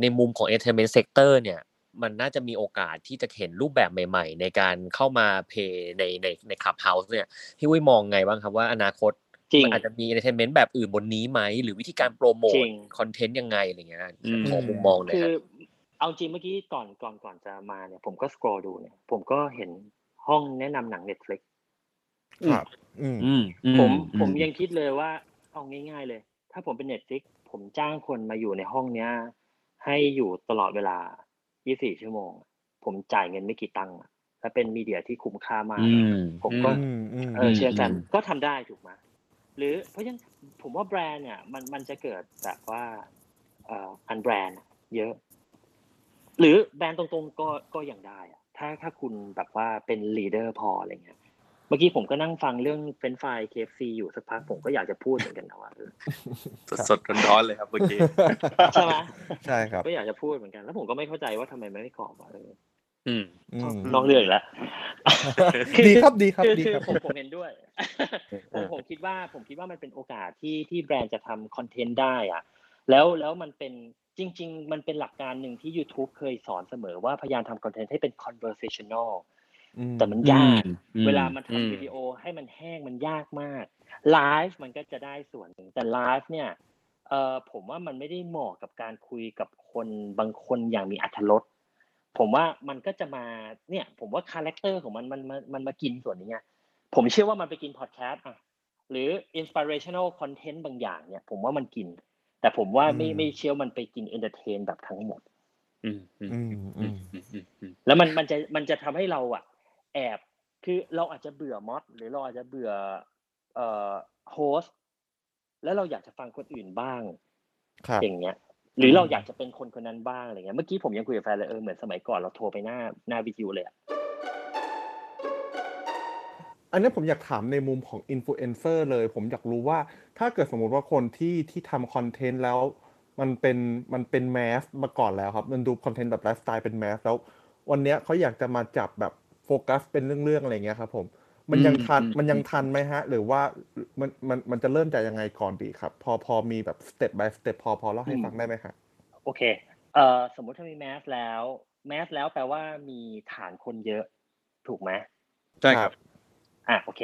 ในมุมของ entertainment sector เนี่ย มันน่าจะมีโอกาสที่จะเห็นรูปแบบใหม่ ๆ ในการเข้ามาเพย์ในในในขับเฮาส์เนี่ยพี่วิมองไงบ้างครับว่าอนาคตจริงมันอาจจะมี entertainment แบบอื่นบนนี้ไหม หรือวิธีการโปรโมจทริงคอนเทนต์ยังไงอะไรเงี้ยอืมขอมุมมองหน่อยคือครับเอาจริงเมื่อกี้ก่อนก่อนก่อนจะมาเนี่ย ผมก็สครอดูเนี่ย ผมก็เห็นห้องแนะนำหนัง Netflix ครับอืมอืมอืผมอืผมยังคิดเลยว่าเอาง่าย ๆเลย ถ้าผมเป็น Netflix ผมจ้างคนมาอยู่ในห้องเนี้ย ให้อยู่ตลอดเวลา 24ชั่วโมง ผมจ่ายเงินไม่กี่ตังค์อะและเป็นมีเดียที่คุ้มค่ามากอืมผมก็อืมอืมเออเชื่อกันอืมก็ทำได้ถูกไหมหรือเพราะฉะนั้นผมว่าแบรนด์เนี่ยมันมันจะเกิดแบบว่าเอ่ออันแบรนด์เยอะ หรือแบรนด์ตรงๆก็ก็ยังได้อะถ้าถ้าคุณแบบว่าเป็น leader พออะไรเงี้ย เมื่อกี้ผมก็นั่งฟังเรื่องเฟรนช์ฟรายส์ KFC อยู่สักพักผมก็อยากจะพูดเหมือนกันนะว่าเออสดๆร้อนๆเลยครับเมื่อกี้ใช่ไหมใช่ครับก็อยากจะพูดเหมือนกัน แล้วผมก็ไม่เข้าใจว่าทำไมมันไม่กรอบอะเอออืมอืมนอกเรื่องอีกแล้วดีครับดีครับคือดีคือครับผมผมเห็นด้วยผมผมคิดว่าผมคิดว่ามันเป็นโอกาสที่ที่แบรนด์จะทำคอนเทนต์ได้อะแล้วแล้วมันเป็นจริง ๆ มันเป็นหลักการหนึ่งที่ YouTube เคยสอนเสมอว่าพยายามทำคอนเทนต์ให้เป็น conversational อืม แต่มันยากอืมเวลามันอืมทำวิดีโอให้มันแห้งมันยากมากไลฟ์มันก็จะได้ส่วนหนึ่งแต่ไลฟ์เนี่ยเอ่อผมว่ามันไม่ได้เหมาะกับการคุยกับคนบางคนอย่างมีอรรถรสผมว่ามันก็จะมาเนี่ย ผมว่า character ของมันมันมันมันมากินส่วนนี้ไงผมเชื่อว่ามันไปกินพอดแคสต์อะหรือ inspirational content บางอย่างเนี่ย ผมว่ามันกิน แต่ผมว่าไม่อืมไม่เชื่อมันไปกิน entertain แบบทั้งหมดอืมอืมอืมอืมอืมอืมอืมแล้วมันมันจะมันจะทำให้เราอะ แอบคือเราอาจจะเบื่อมอดหรือเราอาจจะเบื่อเอ่อโฮสแล้วเราอยากจะฟังคนอื่นบ้างครับอย่างเงี้ย หรือเราอยากจะเป็นคนคนนั้นบ้างอะไรเงี้ยเมื่อกี้ผมยังคุยกับแฟนเลยเออเหมือนสมัยก่อนเราโทรไปหน้าหน้าวิทยุเลยอะอันนี้ผมอยากถามในมุมของอินฟลูเอนเซอร์เลย ผมอยากรู้ว่าถ้าเกิดสมมติว่าคนที่ที่ทำคอนเทนต์แล้ว มันเป็นมันเป็น mass มาก่อนแล้วครับ มันดูคอนเทนต์แบบไลฟ์สไตล์เป็น mass แล้ว วันเนี้ยเขาอยากจะมาจับแบบโฟกัสเป็นเรื่องๆอะไรเงี้ยครับผมมันยังทันอืมมันยังทันไหมฮะ หรือว่ามันมันมันจะเริ่มจากยังไงก่อนดีครับ พอพอมีแบบสเต็ป by สเต็ปพอพอเล่าให้ฟังได้ไหมครับโอเคเอ่อสมมุติถ้ามี mass แล้วแมสแล้วแปลว่ามีฐานคนเยอะถูกไหมใช่ครับอะโอเค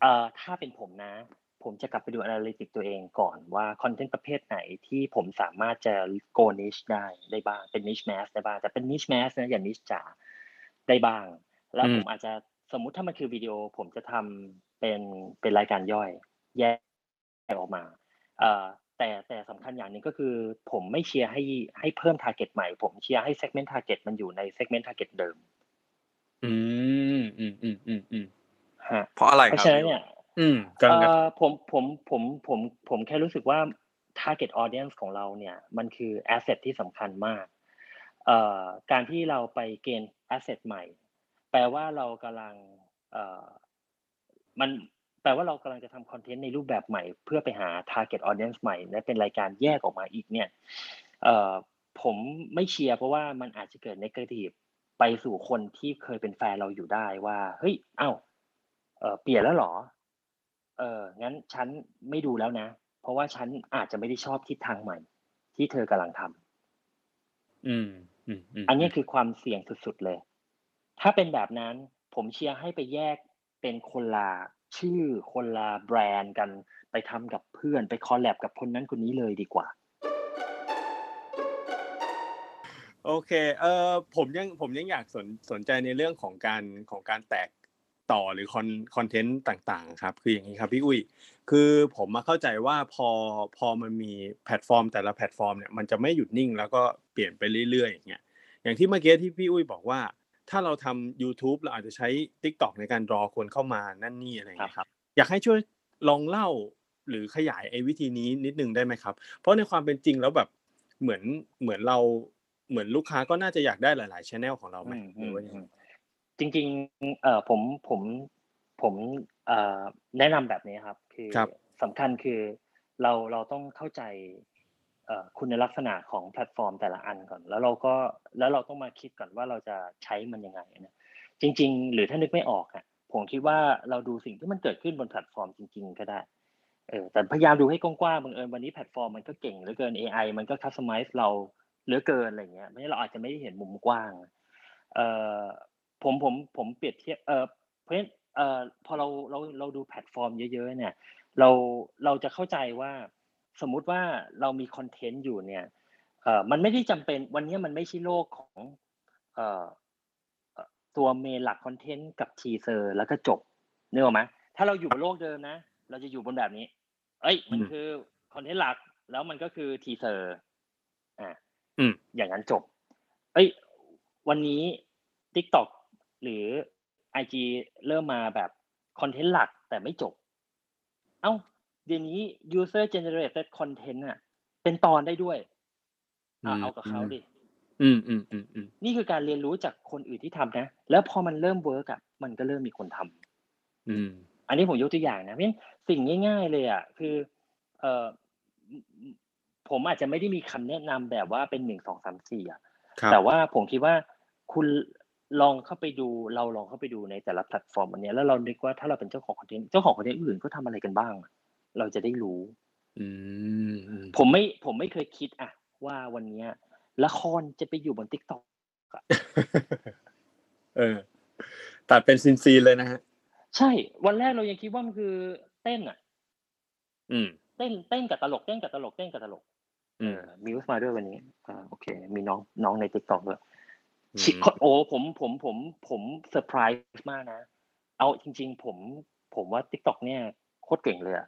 เอ่อถ้าเป็นผมนะ ผมจะกลับไปดู analytic ตัวเองก่อนว่าคอนเทนต์ประเภทไหนที่ผมสามารถจะ go niche ได้ได้บ้างเป็น niche mass ได้บ้างแต่เป็น niche mass นะอย่า niche จ๋าได้บ้าง แล้วอืมผมอาจจะสมมุติถ้ามันคือวิดีโอ ผมจะทำเป็นเป็นรายการย่อย แยกออกมาเอ่อแต่แต่สำคัญอย่างหนึ่งก็คือ ผมไม่เชียร์ให้ให้เพิ่ม target ใหม่ ผมเชียร์ให้ segment target มันอยู่ใน segment target เดิม อืมอืมอืมอืมอืมฮะเพราะอะไรเพครัราะบฉะนั้นเนี่ยอืมกำลังจะเอ่อผมผมผมผมผมแค่รู้สึกว่า target audience ของเราเนี่ย มันคือ asset ที่สำคัญมากเอ่อการที่เราไปเกณฑ์ asset ใหม่ แปลว่าเรากำลังเอ่อมันแปลว่าเรากำลังจะทำคอนเทนต์ในรูปแบบใหม่ เพื่อไปหา target audience ใหม่ และเป็นรายการแยกออกมาอีกเนี่ยเอ่อผมไม่เชียร์เพราะว่ามันอาจจะเกิด negative ไปสู่คนที่เคยเป็นแฟนเราอยู่ได้ว่า เฮ้ยเอ้าเออเปลี่ยนแล้วเหรอ เอองั้นฉันไม่ดูแล้วนะ เพราะว่าฉันอาจจะไม่ได้ชอบทิศทางใหม่ ที่เธอกำลังทำอืมอืม อืมอันนี้คือความเสี่ยงสุดๆเลย ถ้าเป็นแบบนั้นผมเชียร์ให้ไปแยกเป็นคนละชื่อคนละแบรนด์กันไปทำกับเพื่อนไป collab กับคนนั้นคนนี้เลยดีกว่า โอเคเออผมยังผมยังอยากสนสนใจในเรื่องของการของการแตกต่อหรือคอนคอนเทนต์ต่างๆครับ คืออย่างนี้ครับพี่อุ้ยคือผมมาเข้าใจว่าพอพอมันมีแพลตฟอร์ม แต่ละแพลตฟอร์มเนี่ยมันจะไม่หยุดนิ่งแล้วก็เปลี่ยนไปเรื่อยๆอย่างเงี้ยอย่างที่เมื่อกี้ที่พี่อุ้ยบอกว่า ถ้าเราทำ YouTube เราอาจจะใช้ TikTok ในการรอคนเข้ามานั่นนี่อะไรอย่างเงี้ยครับ อยากให้ช่วยลองเล่าหรือขยายไอ้วิธีนี้นิดนึงได้ไหมครับ เพราะในความเป็นจริงแล้วแบบเหมือนเหมือนเราเหมือนลูกค้าก็น่าจะอยากได้หลายๆ channel ของเราไหมอืมหรือว่ายังไงจริงๆเอ่อผมผมผมเอ่อแนะนำแบบนี้ครับ คือครับสำคัญคือเราเราต้องเข้าใจเอ่อ คุณลักษณะของแพลตฟอร์มแต่ละอันก่อน แล้วเราก็แล้วเราต้องมาคิดก่อนว่าเราจะใช้มันยังไงนะจริง ๆ หรือถ้านึกไม่ออกอะผมคิดว่าเราดูสิ่งที่มันเกิดขึ้นบนแพลตฟอร์มจริง ๆ ก็ได้เออแต่พยายามดูให้กว้างๆบังเอิญวันนี้แพลตฟอร์มมันก็เก่งเหลือเกิน AI มันก็ customize เราเหลือเกินอะไรเงี้ยไม่งั้นเราอาจจะไม่ได้เห็นมุมกว้างเอ่อผมผมผมเปรียบเทียบเออเพราะฉะนั้นเอ่อพอเราเราเราดูแพลตฟอร์มเยอะๆเนี่ย เราเราจะเข้าใจว่า สมมุติว่าเรามีคอนเทนต์อยู่เนี่ยเอ่อมันไม่ได้จำเป็นวันนี้มันไม่ใช่โลกของเอ่อเอ่อตัว main หลักคอนเทนต์กับ teaser แล้วก็จบนึกออกไหมถ้าเราอยู่บนโลกเดิมนะ เราจะอยู่บนแบบนี้ เอ้ย มันอืมคือคอนเทนต์หลักแล้วมันก็คือ teaser อ่าอืมอย่างนั้นจบ เอ้ย วันนี้ TikTok หรือ IG เริ่มมาแบบคอนเทนต์หลักแต่ไม่จบ เอ้า เดี๋ยวนี้ user generated content อะ เป็นตอนได้ด้วยอะอืมเอากับเขาดิอืมอืมอืมอืมนี่คือการเรียนรู้จากคนอื่นที่ทำนะ แล้วพอมันเริ่ม work อะมันก็เริ่มมีคนทำอืม อันนี้ผมยกตัวอย่างนะเพราะฉะนั้นสิ่งง่าย ๆ เลยอะคือ เอ่อผมอาจจะไม่ได้มีคำแนะนำแบบว่าเป็นหนึ่งสองสามสี่อะครับแต่ว่าผมคิดว่าคุณลองเข้าไปดู เราลองเข้าไปดูในแต่ละแพลตฟอร์มอันเนี้ยแล้วเรานึกว่าถ้าเราเป็นเจ้าของคอนเทนต์เจ้าของคอนเทนต์อื่นก็ทำอะไรกันบ้างอะ เราจะได้รู้อืมอืมผมไม่ผมไม่เคยคิดอะว่าวันเนี้ยละครจะไปอยู่บน TikTokเออตัดเป็นซีนซีนๆเลยนะฮะ ใช่ วันแรกเรายังคิดว่ามันคือเต้นอะอืม เต้นเต้นกับตลกเต้นกับตลกเต้นกับตลกอืมมิวส์มาด้วยวันนี้อ่าโอเค มีน้องน้องใน TikTok ด้วยอืมชิโอ้ผมผมผมผมเซอร์ไพรส์มากนะ เอาจริง ๆ ผม ผมว่า TikTok เนี่ยโคตรเก่งเลยอะ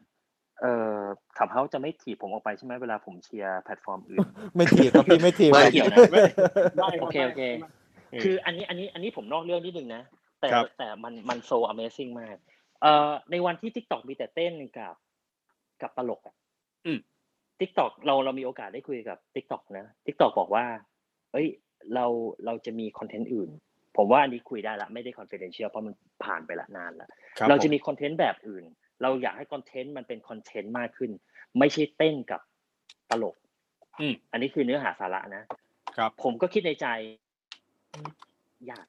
เออ Clubhouse จะไม่ถีบผมออกไปใช่ไหมเวลาผมเชียร์แพลตฟอร์มอื่น ไม่ถีบครับพี่ไม่ถีบไม่ครับเกี่ยวนะไม่ได้รับโอเคโอเคได้รับคืออันนี้อันนี้อันนี้ผมนอกเรื่องนิดนึงนะ แต่ครับแต่มันมันโซ Amazing มาก เอ่อในวันที่ TikTok มีแต่เต้นกับกับตลกอะอืม TikTok เราเรามีโอกาสได้คุยกับ TikTok นะ TikTok บอกว่า เอ้ย เราเราจะมีคอนเทนต์อื่น ผมว่าอันนี้คุยได้ละ ไม่ได้ confidential เพราะมันผ่านไปละนานละครับเราจะผมมีคอนเทนต์แบบอื่น เราอยากให้คอนเทนต์มันเป็นคอนเทนต์มากขึ้น ไม่ใช่เต้นกับตลกอืมอันนี้คือเนื้อหาสาระนะ ครับ ผมก็คิดในใจ อยาก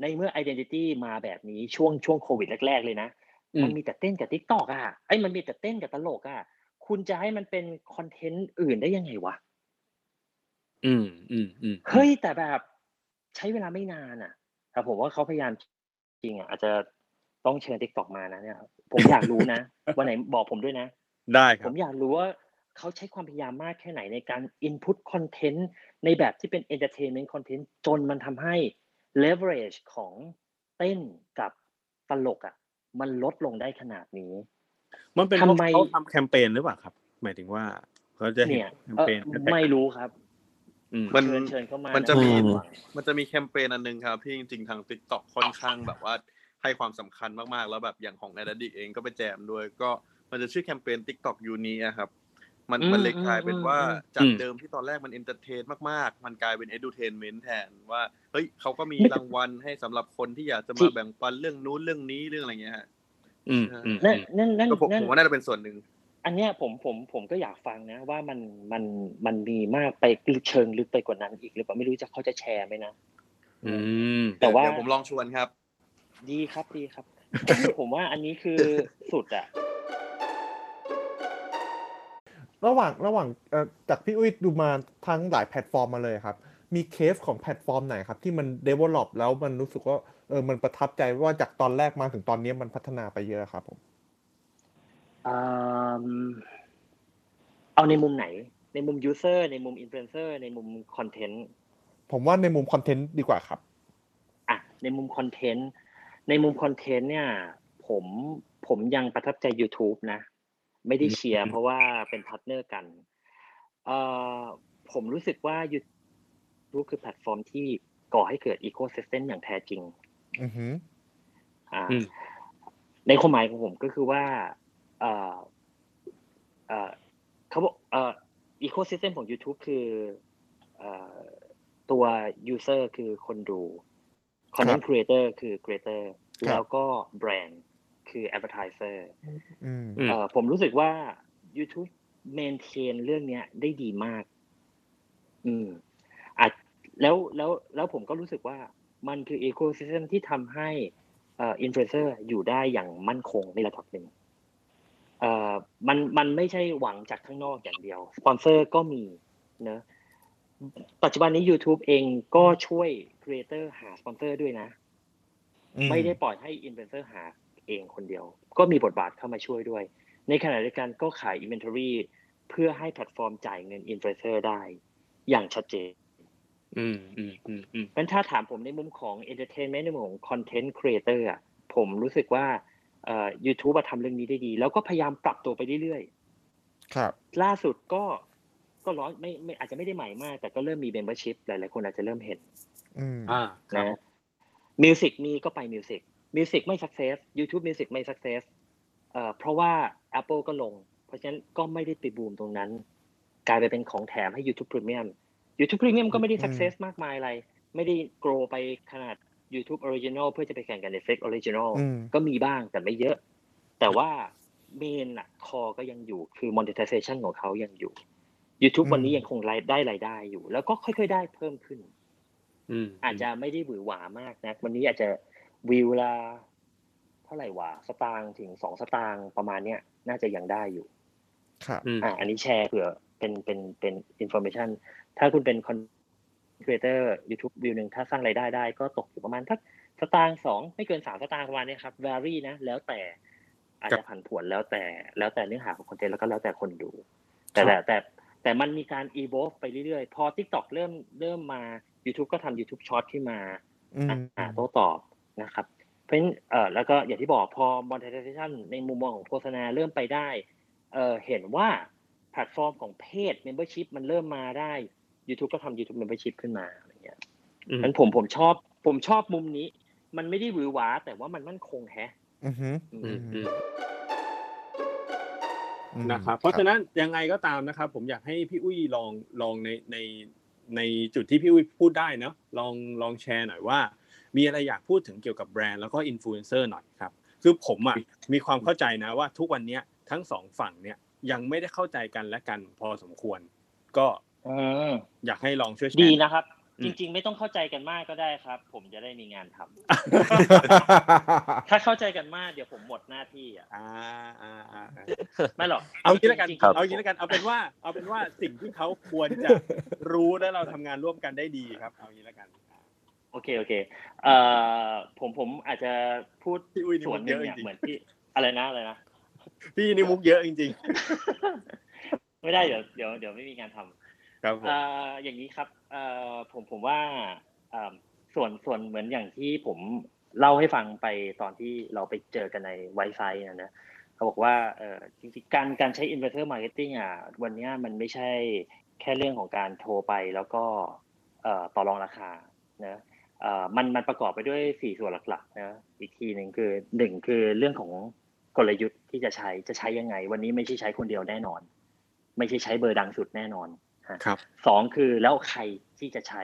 ในเมื่อ identity มาแบบนี้ช่วงช่วงโควิดแรก ๆ เลยนะอืมมันมีแต่เต้นกับ TikTok อะไอ้ยมันมีแต่เต้นกับตลกอะคุณจะให้มันเป็นคอนเทนต์อื่นได้ยังไงวะ อืมอืมอืมเฮ้ยแต่แบบใช้เวลาไม่นานอะแต่ผมว่าเขาพยายามจริงอะอาจจะ ต้องเชิญ TikTok มานะเนี่ยผมอยากรู้นะวันไหนบอกผมด้วยนะ ได้คผรับมอยากรู้ว่าเขาใช้ความพยายามมากแค่ไหนในการ input content ในแบบที่เป็น entertainment content จนมันทำให้ leverage ของเต้นกับตลกอะ มันลดลงได้ขนาดนี้ มันเป็นเพราะทำไมเขาทำแคมเปญหรือเปล่าครับ หมายถึงว่าเขาจะเห็นเนี่ยแคมเอ่อเปญไม่รู้ครับอืมมันเชิญเชิญเข้ามามันจะนะมีครับมันจะมีแคมเปญอันนึงครับที่จริงๆทาง t ิ k t o k ค่อนข้างแบบว่า ให้ความสำคัญมากๆ แล้วแบบอย่างของ a d ดดิเองก็ไปแจมด้วย ก็มันจะชื่อแคมเปญ TikTok ยูนีอะครับ มันอืมมันเลยกลายเป็นว่าอืมอืมจากเดิมที่ตอนแรกมัน entertain มากๆ มันกลายเป็น e d u t a i n m e n t แทนว่าเฮ้ยเขาก็มีรางวัลให้สำหรับคนที่อยากจะมาแบ่งปันเรื่องนู้นเรื่องนี้เรื่องอะไรเงี้ยฮะอืมอืมนั่นนั่นนั่นก็ผมนั่นผมว่าน่าจะเป็นส่วนหนึ่งอันเนี้ยผมผมผมก็อยากฟังนะ ว่ามันมันมันมีมากไปเชิงลึกไปกว่านั้นอีกหรือเปล่าไม่รู้จะเขาจะแชร์ไหมนะอืมแต่ว่าเดี๋ยวผมลองชวนครับ ดีครับดีครับ ผมว่าอันนี้คือสุดอะระหว่างระหว่างเอ่อจากพี่อุ้ยดูมาทั้งหลายแพลตฟอร์มมาเลยครับ มีเคสของแพลตฟอร์มไหนครับ ที่มัน develop แล้วมันรู้สึกว่าเออมันประทับใจว่าจากตอนแรกมาถึงตอนนี้มันพัฒนาไปเยอะครับผมอืมเอาในมุมไหน ในมุม user ในมุม influencer ในมุม content ผมว่าในมุมคอนเทนต์ดีกว่าครับอะในมุมคอนเทนต์ ในมุมคอนเทนต์เนี่ย ผมผมยังประทับใจ YouTube นะ ไม่ได้เชียร์เพราะว่าเป็นพาร์ทเนอร์กันเอ่อผมรู้สึกว่า YouTube คือแพลตฟอร์มที่ก่อให้เกิด ecosystem อย่างแท้จริงอือหืออ่าอืมในความหมายของผมก็คือว่าเอ่อเอ่อเขาบอกเอ่อ ecosystem ของ YouTube คือเอ่อตัว user คือคนดู content creator คือ creator ครับแล้วก็ brand คือ advertiser อืมอืมเอ่อผมรู้สึกว่า YouTube maintain เรื่องเนี้ยได้ดีมาก อืมอาจแล้วแล้วแล้วผมก็รู้สึกว่ามันคือ ecosystem ที่ทำให้เอ่อ influencer อยู่ได้อย่างมั่นคงในระดับหนึ่งเอ่อมันมันไม่ใช่หวังจากข้างนอกอย่างเดียว สปอนเซอร์ก็มีเนอะปัจจุบันนี้ YouTube เองก็ช่วย creator หาสปอนเซอร์ด้วยนะอืมไม่ได้ปล่อยให้อินฟลูเอนเซอร์หาเองคนเดียว ก็มีบทบาทเข้ามาช่วยด้วย ในขณะเดียวกันก็ขาย inventory เพื่อให้แพลตฟอร์มจ่ายเงินอินฟลูเอนเซอร์ได้ อย่างชัดเจน อืมอืมอืมอืมเพราะฉะนั้นถ้าถามผมในมุมของ entertainment ในมุมของ content creator อะผมรู้สึกว่าเอ่อ YouTube อะทำเรื่องนี้ได้ดี แล้วก็พยายามปรับตัวไปเรื่อยครับๆล่าสุดก็ก็ร้อนไม่ไม่อาจจะไม่ได้ใหม่มาก แต่ก็เริ่มมี membership หลายๆคนอาจจะเริ่มเห็น อืมอ่าครับนะ music มีก็ไป music music ไม่ success YouTube Music ไม่ success เอ่อเพราะว่า Apple ก็ลง เพราะฉะนั้นก็ไม่ได้ไปบูมตรงนั้น กลายไปเป็นของแถมให้ YouTube Premium YouTube Premium ก็ไม่ได้อืม success มากมายอะไร ไม่ได้ grow ไปขนาด YouTube Original เพื่อจะไปแข่งกับ Netflix Original อืมก็มีบ้างแต่ไม่เยอะ แต่ว่าเมนอะคอก็ยังอยู่คือ monetization ของเขายังอยู่ YouTube อืมวันนี้ยังคงรายได้รายได้อยู่ แล้วก็ค่อยๆ ได้เพิ่มขึ้น อืมอาจจะไม่ได้หวือหวามากนะวันนี้อาจจะวิวละเท่าไหร่วะสตางค์ถึงสองสตางค์ประมาณเนี้ยน่าจะยังได้อยู่ ครับอืมอ่าอันนี้แชร์เผื่อเป็นเป็นเป็นอินโฟ a t ชันถ้าคุณเป็น content creator YouTube view หนึ่งถ้าสร้างรายได้ได้ก็ตกอยู่ประมาณสักสตางค์สองไม่เกินสามสตางค์ประมาณเนี้ยครับ vary นะ แล้วแต่อาจจะผันผวนแล้วแต่แล้วแต่เนื้อหาของคอนเทนต์แล้วก็แล้วแต่คนดู แต่แต่แต่แต่มันมีการ evolve ไปเรื่อยๆ พอ TikTok เริ่มเริ่มมา YouTube ก็ทำ YouTube Short ขึ้นมาอืมอ่าโต้ตอบนะครับเพราะฉะนั้นเอ่อแล้วก็อย่างที่บอกพอ monetization ในมุมมองของโฆษณาเริ่มไปได้เอ่อเห็นว่าแพลตฟอร์มของเพจ membership มันเริ่มมาได้ YouTube ก็ทำ YouTube membership ขึ้นมาอะไรเงี้ยอืมนั้นผมผมชอบผมชอบมุมนี้ มันไม่ได้หวือหวาแต่ว่ามันมั่นคงแฮะอือหืออือืมมอืมอืมนะครับ เพราะฉะนั้นยังไงก็ตามนะครับ ผมอยากให้พี่อุ้ยลองลองในใน ในจุดที่พี่อุ้ยพูดได้เนาะลองลองแชร์หน่อยว่า มีอะไรอยากพูดถึงเกี่ยวกับแบรนด์แล้วก็อินฟลูเอนเซอร์หน่อยครับ คือผมอะมีความเข้าใจนะว่าทุกวันเนี้ยทั้งสองฝั่งเนี่ยยังไม่ได้เข้าใจกันและกันพอสมควร ก็อืมอยากให้ลองช่วยแชร์ดีนะครับอืม จริง ๆ ไม่ต้องเข้าใจกันมากก็ได้ครับ ผมจะได้มีงานทำถ้าเข้าใจกันมากเดี๋ยวผมหมดหน้าที่อะอ่าอ่าอ่าอ่าไม่หรอกเอางี้แล้วกันจริงๆเอางี้แล้วกันเอาเป็นว่า เอาเป็นว่าสิ่งที่เขาควรจะรู้และเราทำงานร่วมกันได้ดีครับ เอางี้แล้วกันโอเคโอเคเอ่อผมผมอาจจะพูดพี่อุ้ยนี่ส่วนหนึ่งมุกเยเนี่อะยจริงๆเหมือนที่อะไรนะอะไรนะพี่นี่มุกเยอะจริงไม่ได้เดี๋ยวเดี๋ยวเดี๋ยวไม่มีงานทำๆ ครับผมอย่างนี้ครับผมผมว่าส่วนส่วนเหมือนอย่างที่ผมเล่าให้ฟังไปตอนที่เราไปเจอกันในไวไซต์นะนะเขาบอกว่าจริงๆการการใช้ investor marketing อะวันนี้มันไม่ใช่แค่เรื่องของการโทรไปแล้วก็ต่อรองราคานะมันมันประกอบไปด้วยสี่ส่วนหลักๆนะอีกทีหนึ่งคือหนึ่งคือเรื่องของกลยุทธ์ที่จะใช้จะใช้ยังไง วันนี้ไม่ใช่ใช้คนเดียวแน่นอน ไม่ใช่ใช้เบอร์ดังสุดแน่นอน ครับสองคือแล้วใครที่จะใช้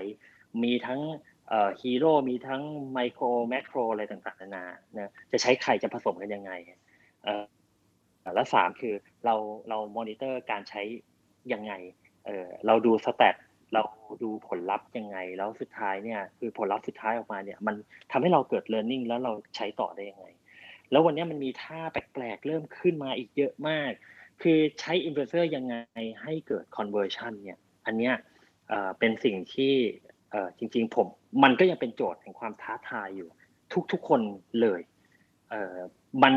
มีทั้งเอ่อฮีโร่มีทั้งไมโครแมคโครอะไรต่างๆนานานะจะใช้ใครจะผสมกันยังไงเอ่อและสามคือเราเรามอนิเตอร์การใช้ยังไงเออเราดู stat เราดูผลลัพธ์ยังไง แล้วสุดท้ายเนี่ยคือผลลัพธ์สุดท้ายออกมาเนี่ย มันทำให้เราเกิด learning แล้วเราใช้ต่อได้ยังไง แล้ววันนี้มันมีท่าแปลกๆเริ่มขึ้นมาอีกเยอะมาก คือใช้อินฟลูเอนเซอร์ยังไงให้เกิด conversion เนี่ย อันเนี้ยเป็นสิ่งที่จริงๆผมมันก็ยังเป็นโจทย์แห่งความท้าทายอยู่ ทุกๆคนเลยเมัน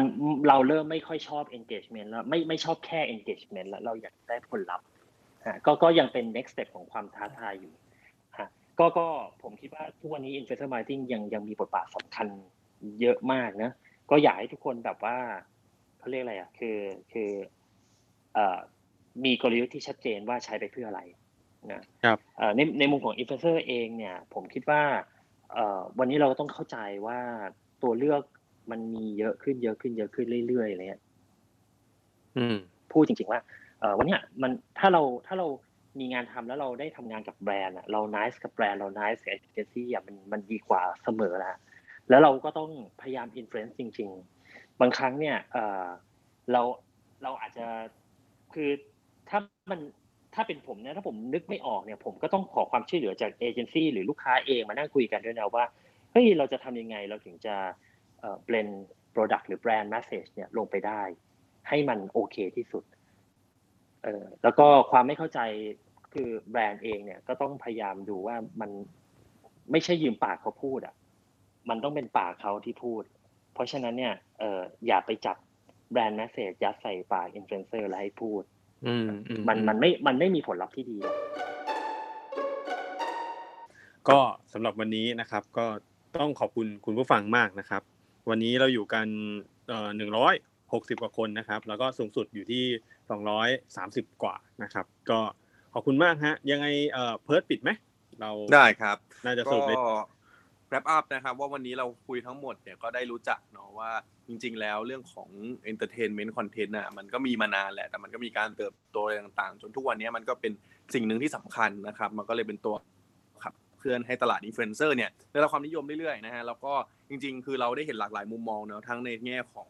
เราเริ่มไม่ค่อยชอบ engagement แล้วไม่ไม่ชอบแค่ engagement แล้วเราอยากได้ผลลัพธ์ก็ก็ยังเป็น next step ของความท้าทายอยู่ฮะก็ก็ผมคิดว่าทุกวันนี้ influencer marketing ยังยังมีบทบาทสำคัญเยอะมากนะก็อยากให้ทุกคนแบบว่าเขาเรียกอะไรอะคือคือ มีกลยุทธ์ที่ชัดเจนว่าใช้ไปเพื่ออะไรนะครับเอ่อในในมุมของ influencer เองเนี่ยผมคิดว่าเอ่อวันนี้เราต้องเข้าใจว่าตัวเลือกมันมีเยอะขึ้นเยอะขึ้นเยอะขึ้นเรื่อยๆอะไรเงี้ยอืมพูดจริงๆว่าเออวันเนี้ยมันถ้าเราถ้าเรามีงานทำแล้วเราได้ทำงานกับแบรนด์อะเรา nice กับแบรนด์เรา nice กับเอเจนซี่อะมันมันดีกว่าเสมอละแล้วเราก็ต้องพยายาม influence จริง ๆ บางครั้งเนี่ยเออเราเราอาจจะ คือถ้ามันถ้าเป็นผมเนี่ยถ้าผมนึกไม่ออกเนี่ย ผมก็ต้องขอความช่วยเหลือจากเอเจนซี่หรือลูกค้าเองมานั่งคุยกันด้วยนะว่าเฮ้ยเราจะทำยังไงเราถึงจะเอ่อ blend product หรือ brand message เนี่ยลงไปได้ ให้มันโอเคที่สุดเออแล้วก็ความไม่เข้าใจคือแบรนด์เองเนี่ยก็ต้องพยายามดูว่ามันไม่ใช่ยืมปากเขาพูดอะมันต้องเป็นปากเขาที่พูด เพราะฉะนั้นเนี่ยเอออย่าไปจับ brand message ยัดใส่ปากอินฟลูเอนเซอร์แล้วให้พูดอืมอืมันมันไม่มันไม่มีผลลัพธ์ที่ดีหรอกก็สำหรับวันนี้นะครับ ก็ต้องขอบคุณคุณผู้ฟังมากนะครับ วันนี้เราอยู่กันเอ่อหนึ่งร้อยหกสิบกว่าคนนะครับ แล้วก็สูงสุดอยู่ที่สองร้อยสามสิบกว่านะครับ ก็ขอบคุณมากฮะ ยังไงเอ่อเพิร์ดปิดไหมเราได้ครับ น่าจะสก็รุปได้ wrap up นะครับว่าวันนี้เราคุยทั้งหมดเนี่ยก็ได้รู้จักเนาะว่าจริง ๆ แล้วเรื่องของ entertainment content น่ะมันก็มีมานานแหละแต่มันก็มีการเติบโตอะไรต่างๆ จนทุกวันนี้มันก็เป็นสิ่งหนึ่งที่สำคัญนะครับ มันก็เลยเป็นตัวขับเคลื่อนให้ตลาดอินฟลูเอนเซอร์เนี่ยได้รับความนิยมเรื่อยๆนะฮะแล้วก็จริง ๆ คือเราได้เห็นหลากหลายมุมมองเนาะทั้งในแง่ของ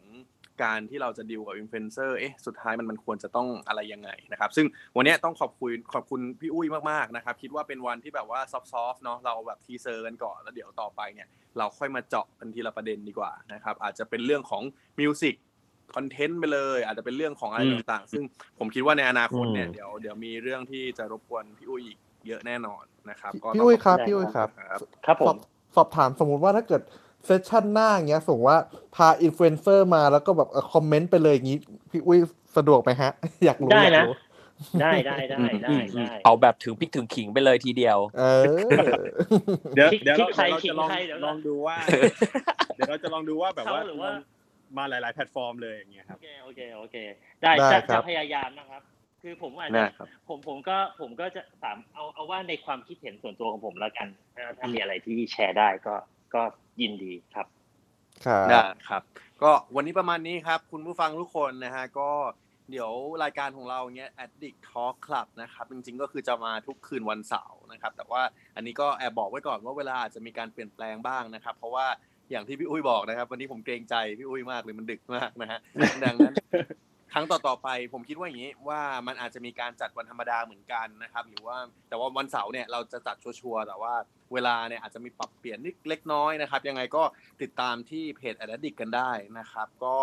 การที่เราจะดีลกับอินฟลูเอนเซอร์เอ๊ะสุดท้ายมันมันควรจะต้องอะไรยังไงนะครับ ซึ่งวันนี้ต้องขอบคุณขอบคุณพี่อุ้ยมากๆนะครับคิดว่าเป็นวันที่แบบว่า soft ๆเนาะเราแบบ teaser กันก่อนแล้วเดี๋ยวต่อไปเนี่ยเราค่อยมาเจาะกันทีละประเด็นดีกว่านะครับอาจจะเป็นเรื่องของ music content ไปเลย อาจจะเป็นเรื่องของอะไรอืมต่างๆ ซึ่งผมคิดว่าในอนาคตเนี่ยอืมเดี๋ยวเดี๋ยวมีเรื่องที่จะรบกวนพี่อุ้ยอีกเยอะแน่นอนนะครับก็พี่ต้งอุ้ยขครับณพี่อุ้ยครับ ครับครับผสอมบสอบถามสมมุติว่าถ้าเกิด session หน้าอย่างเงี้ยสมมติว่าพาอินฟลูเอนเซอร์มาแล้วก็แบบคอมเมนต์ไปเลยอย่างงี้ พี่อุ้ยสะดวกไหมฮะ อยากรู้ได้อยากนะรู้ได้ได้ได้ได้ได้เอาแบบถึงพริกถึงขิงไปเลยทีเดียว เออ เดี๋ยวคิดเดี๋ยวคิดเราใครเดี๋ยวเราคิดจะลองใครเดี๋ยวลองดูว่า เดี๋ยวเราจะลองดูว่าแบบว่าเขาหรือว่ามาหลาย ๆ แพลตฟอร์มเลยอย่างเงี้ยคโอรับเคโอเคโอเค ได้ได้จะครัจะบพยายามนะครับ คือผมอาจได้จะครับผมผมก็ผมก็จะสามเอาเอาว่าในความคิดเห็นส่วนตัวของผมแล้วกัน ถ้าถ้ามีอะไรที่แชร์ได้ก็ ก็ยินดีครับครับได้ครับ ก็วันนี้ประมาณนี้ครับ คุณผู้ฟังทุกคนนะฮะก็เดี๋ยวรายการของเราเนี้ย Addict Talk Club นะครับจริงๆก็คือจะมาทุกคืนวันเสาร์นะครับ แต่ว่าอันนี้ก็แอบบอกไว้ก่อนว่าเวลาอาจจะมีการเปลี่ยนแปลงบ้างนะครับ เพราะว่าอย่างที่พี่อุ้ยบอกนะครับ วันนี้ผมเกรงใจพี่อุ้ยมากเลยมันดึกมากนะฮะดังนั้น ครั้งต่อๆไป ผมคิดว่าอย่างนี้ว่ามันอาจจะมีการจัดวันธรรมดาเหมือนกันนะครับหรือว่าแต่ว่าวันเสาร์เนี่ยเราจะจัดชัวร์ๆแต่ว่าเวลาเนี่ยอาจจะมีปรับเปลี่ยนนิดเล็กน้อยนะครับ ยังไงก็ติดตามที่เพจ a d d i c กันได้นะครับ ก็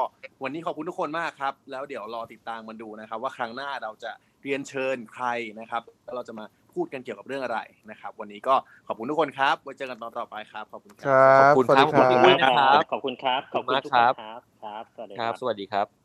วันนี้ขอบคุณทุกคนมากครับ แล้วเดี๋ยวรอติดตามมันดูนะครับ ว่าครั้งหน้าเราจะเรียนเชิญใครนะครับแล้วเราจะมาพูดกันเกี่ยวกับเรื่องอะไรนะครับ วันนี้ก็ขอบคุณทุกคนครับไว้เจอกันตอนต่อไปครับขอบคุณคครับรับขอบคุณสวัสครับดีขอบคุณครับมากขอบคุณครับขอบคุณทุกขอบคุณมากครับนครับครับสวัสดีคครัรับบสวัสดีครับ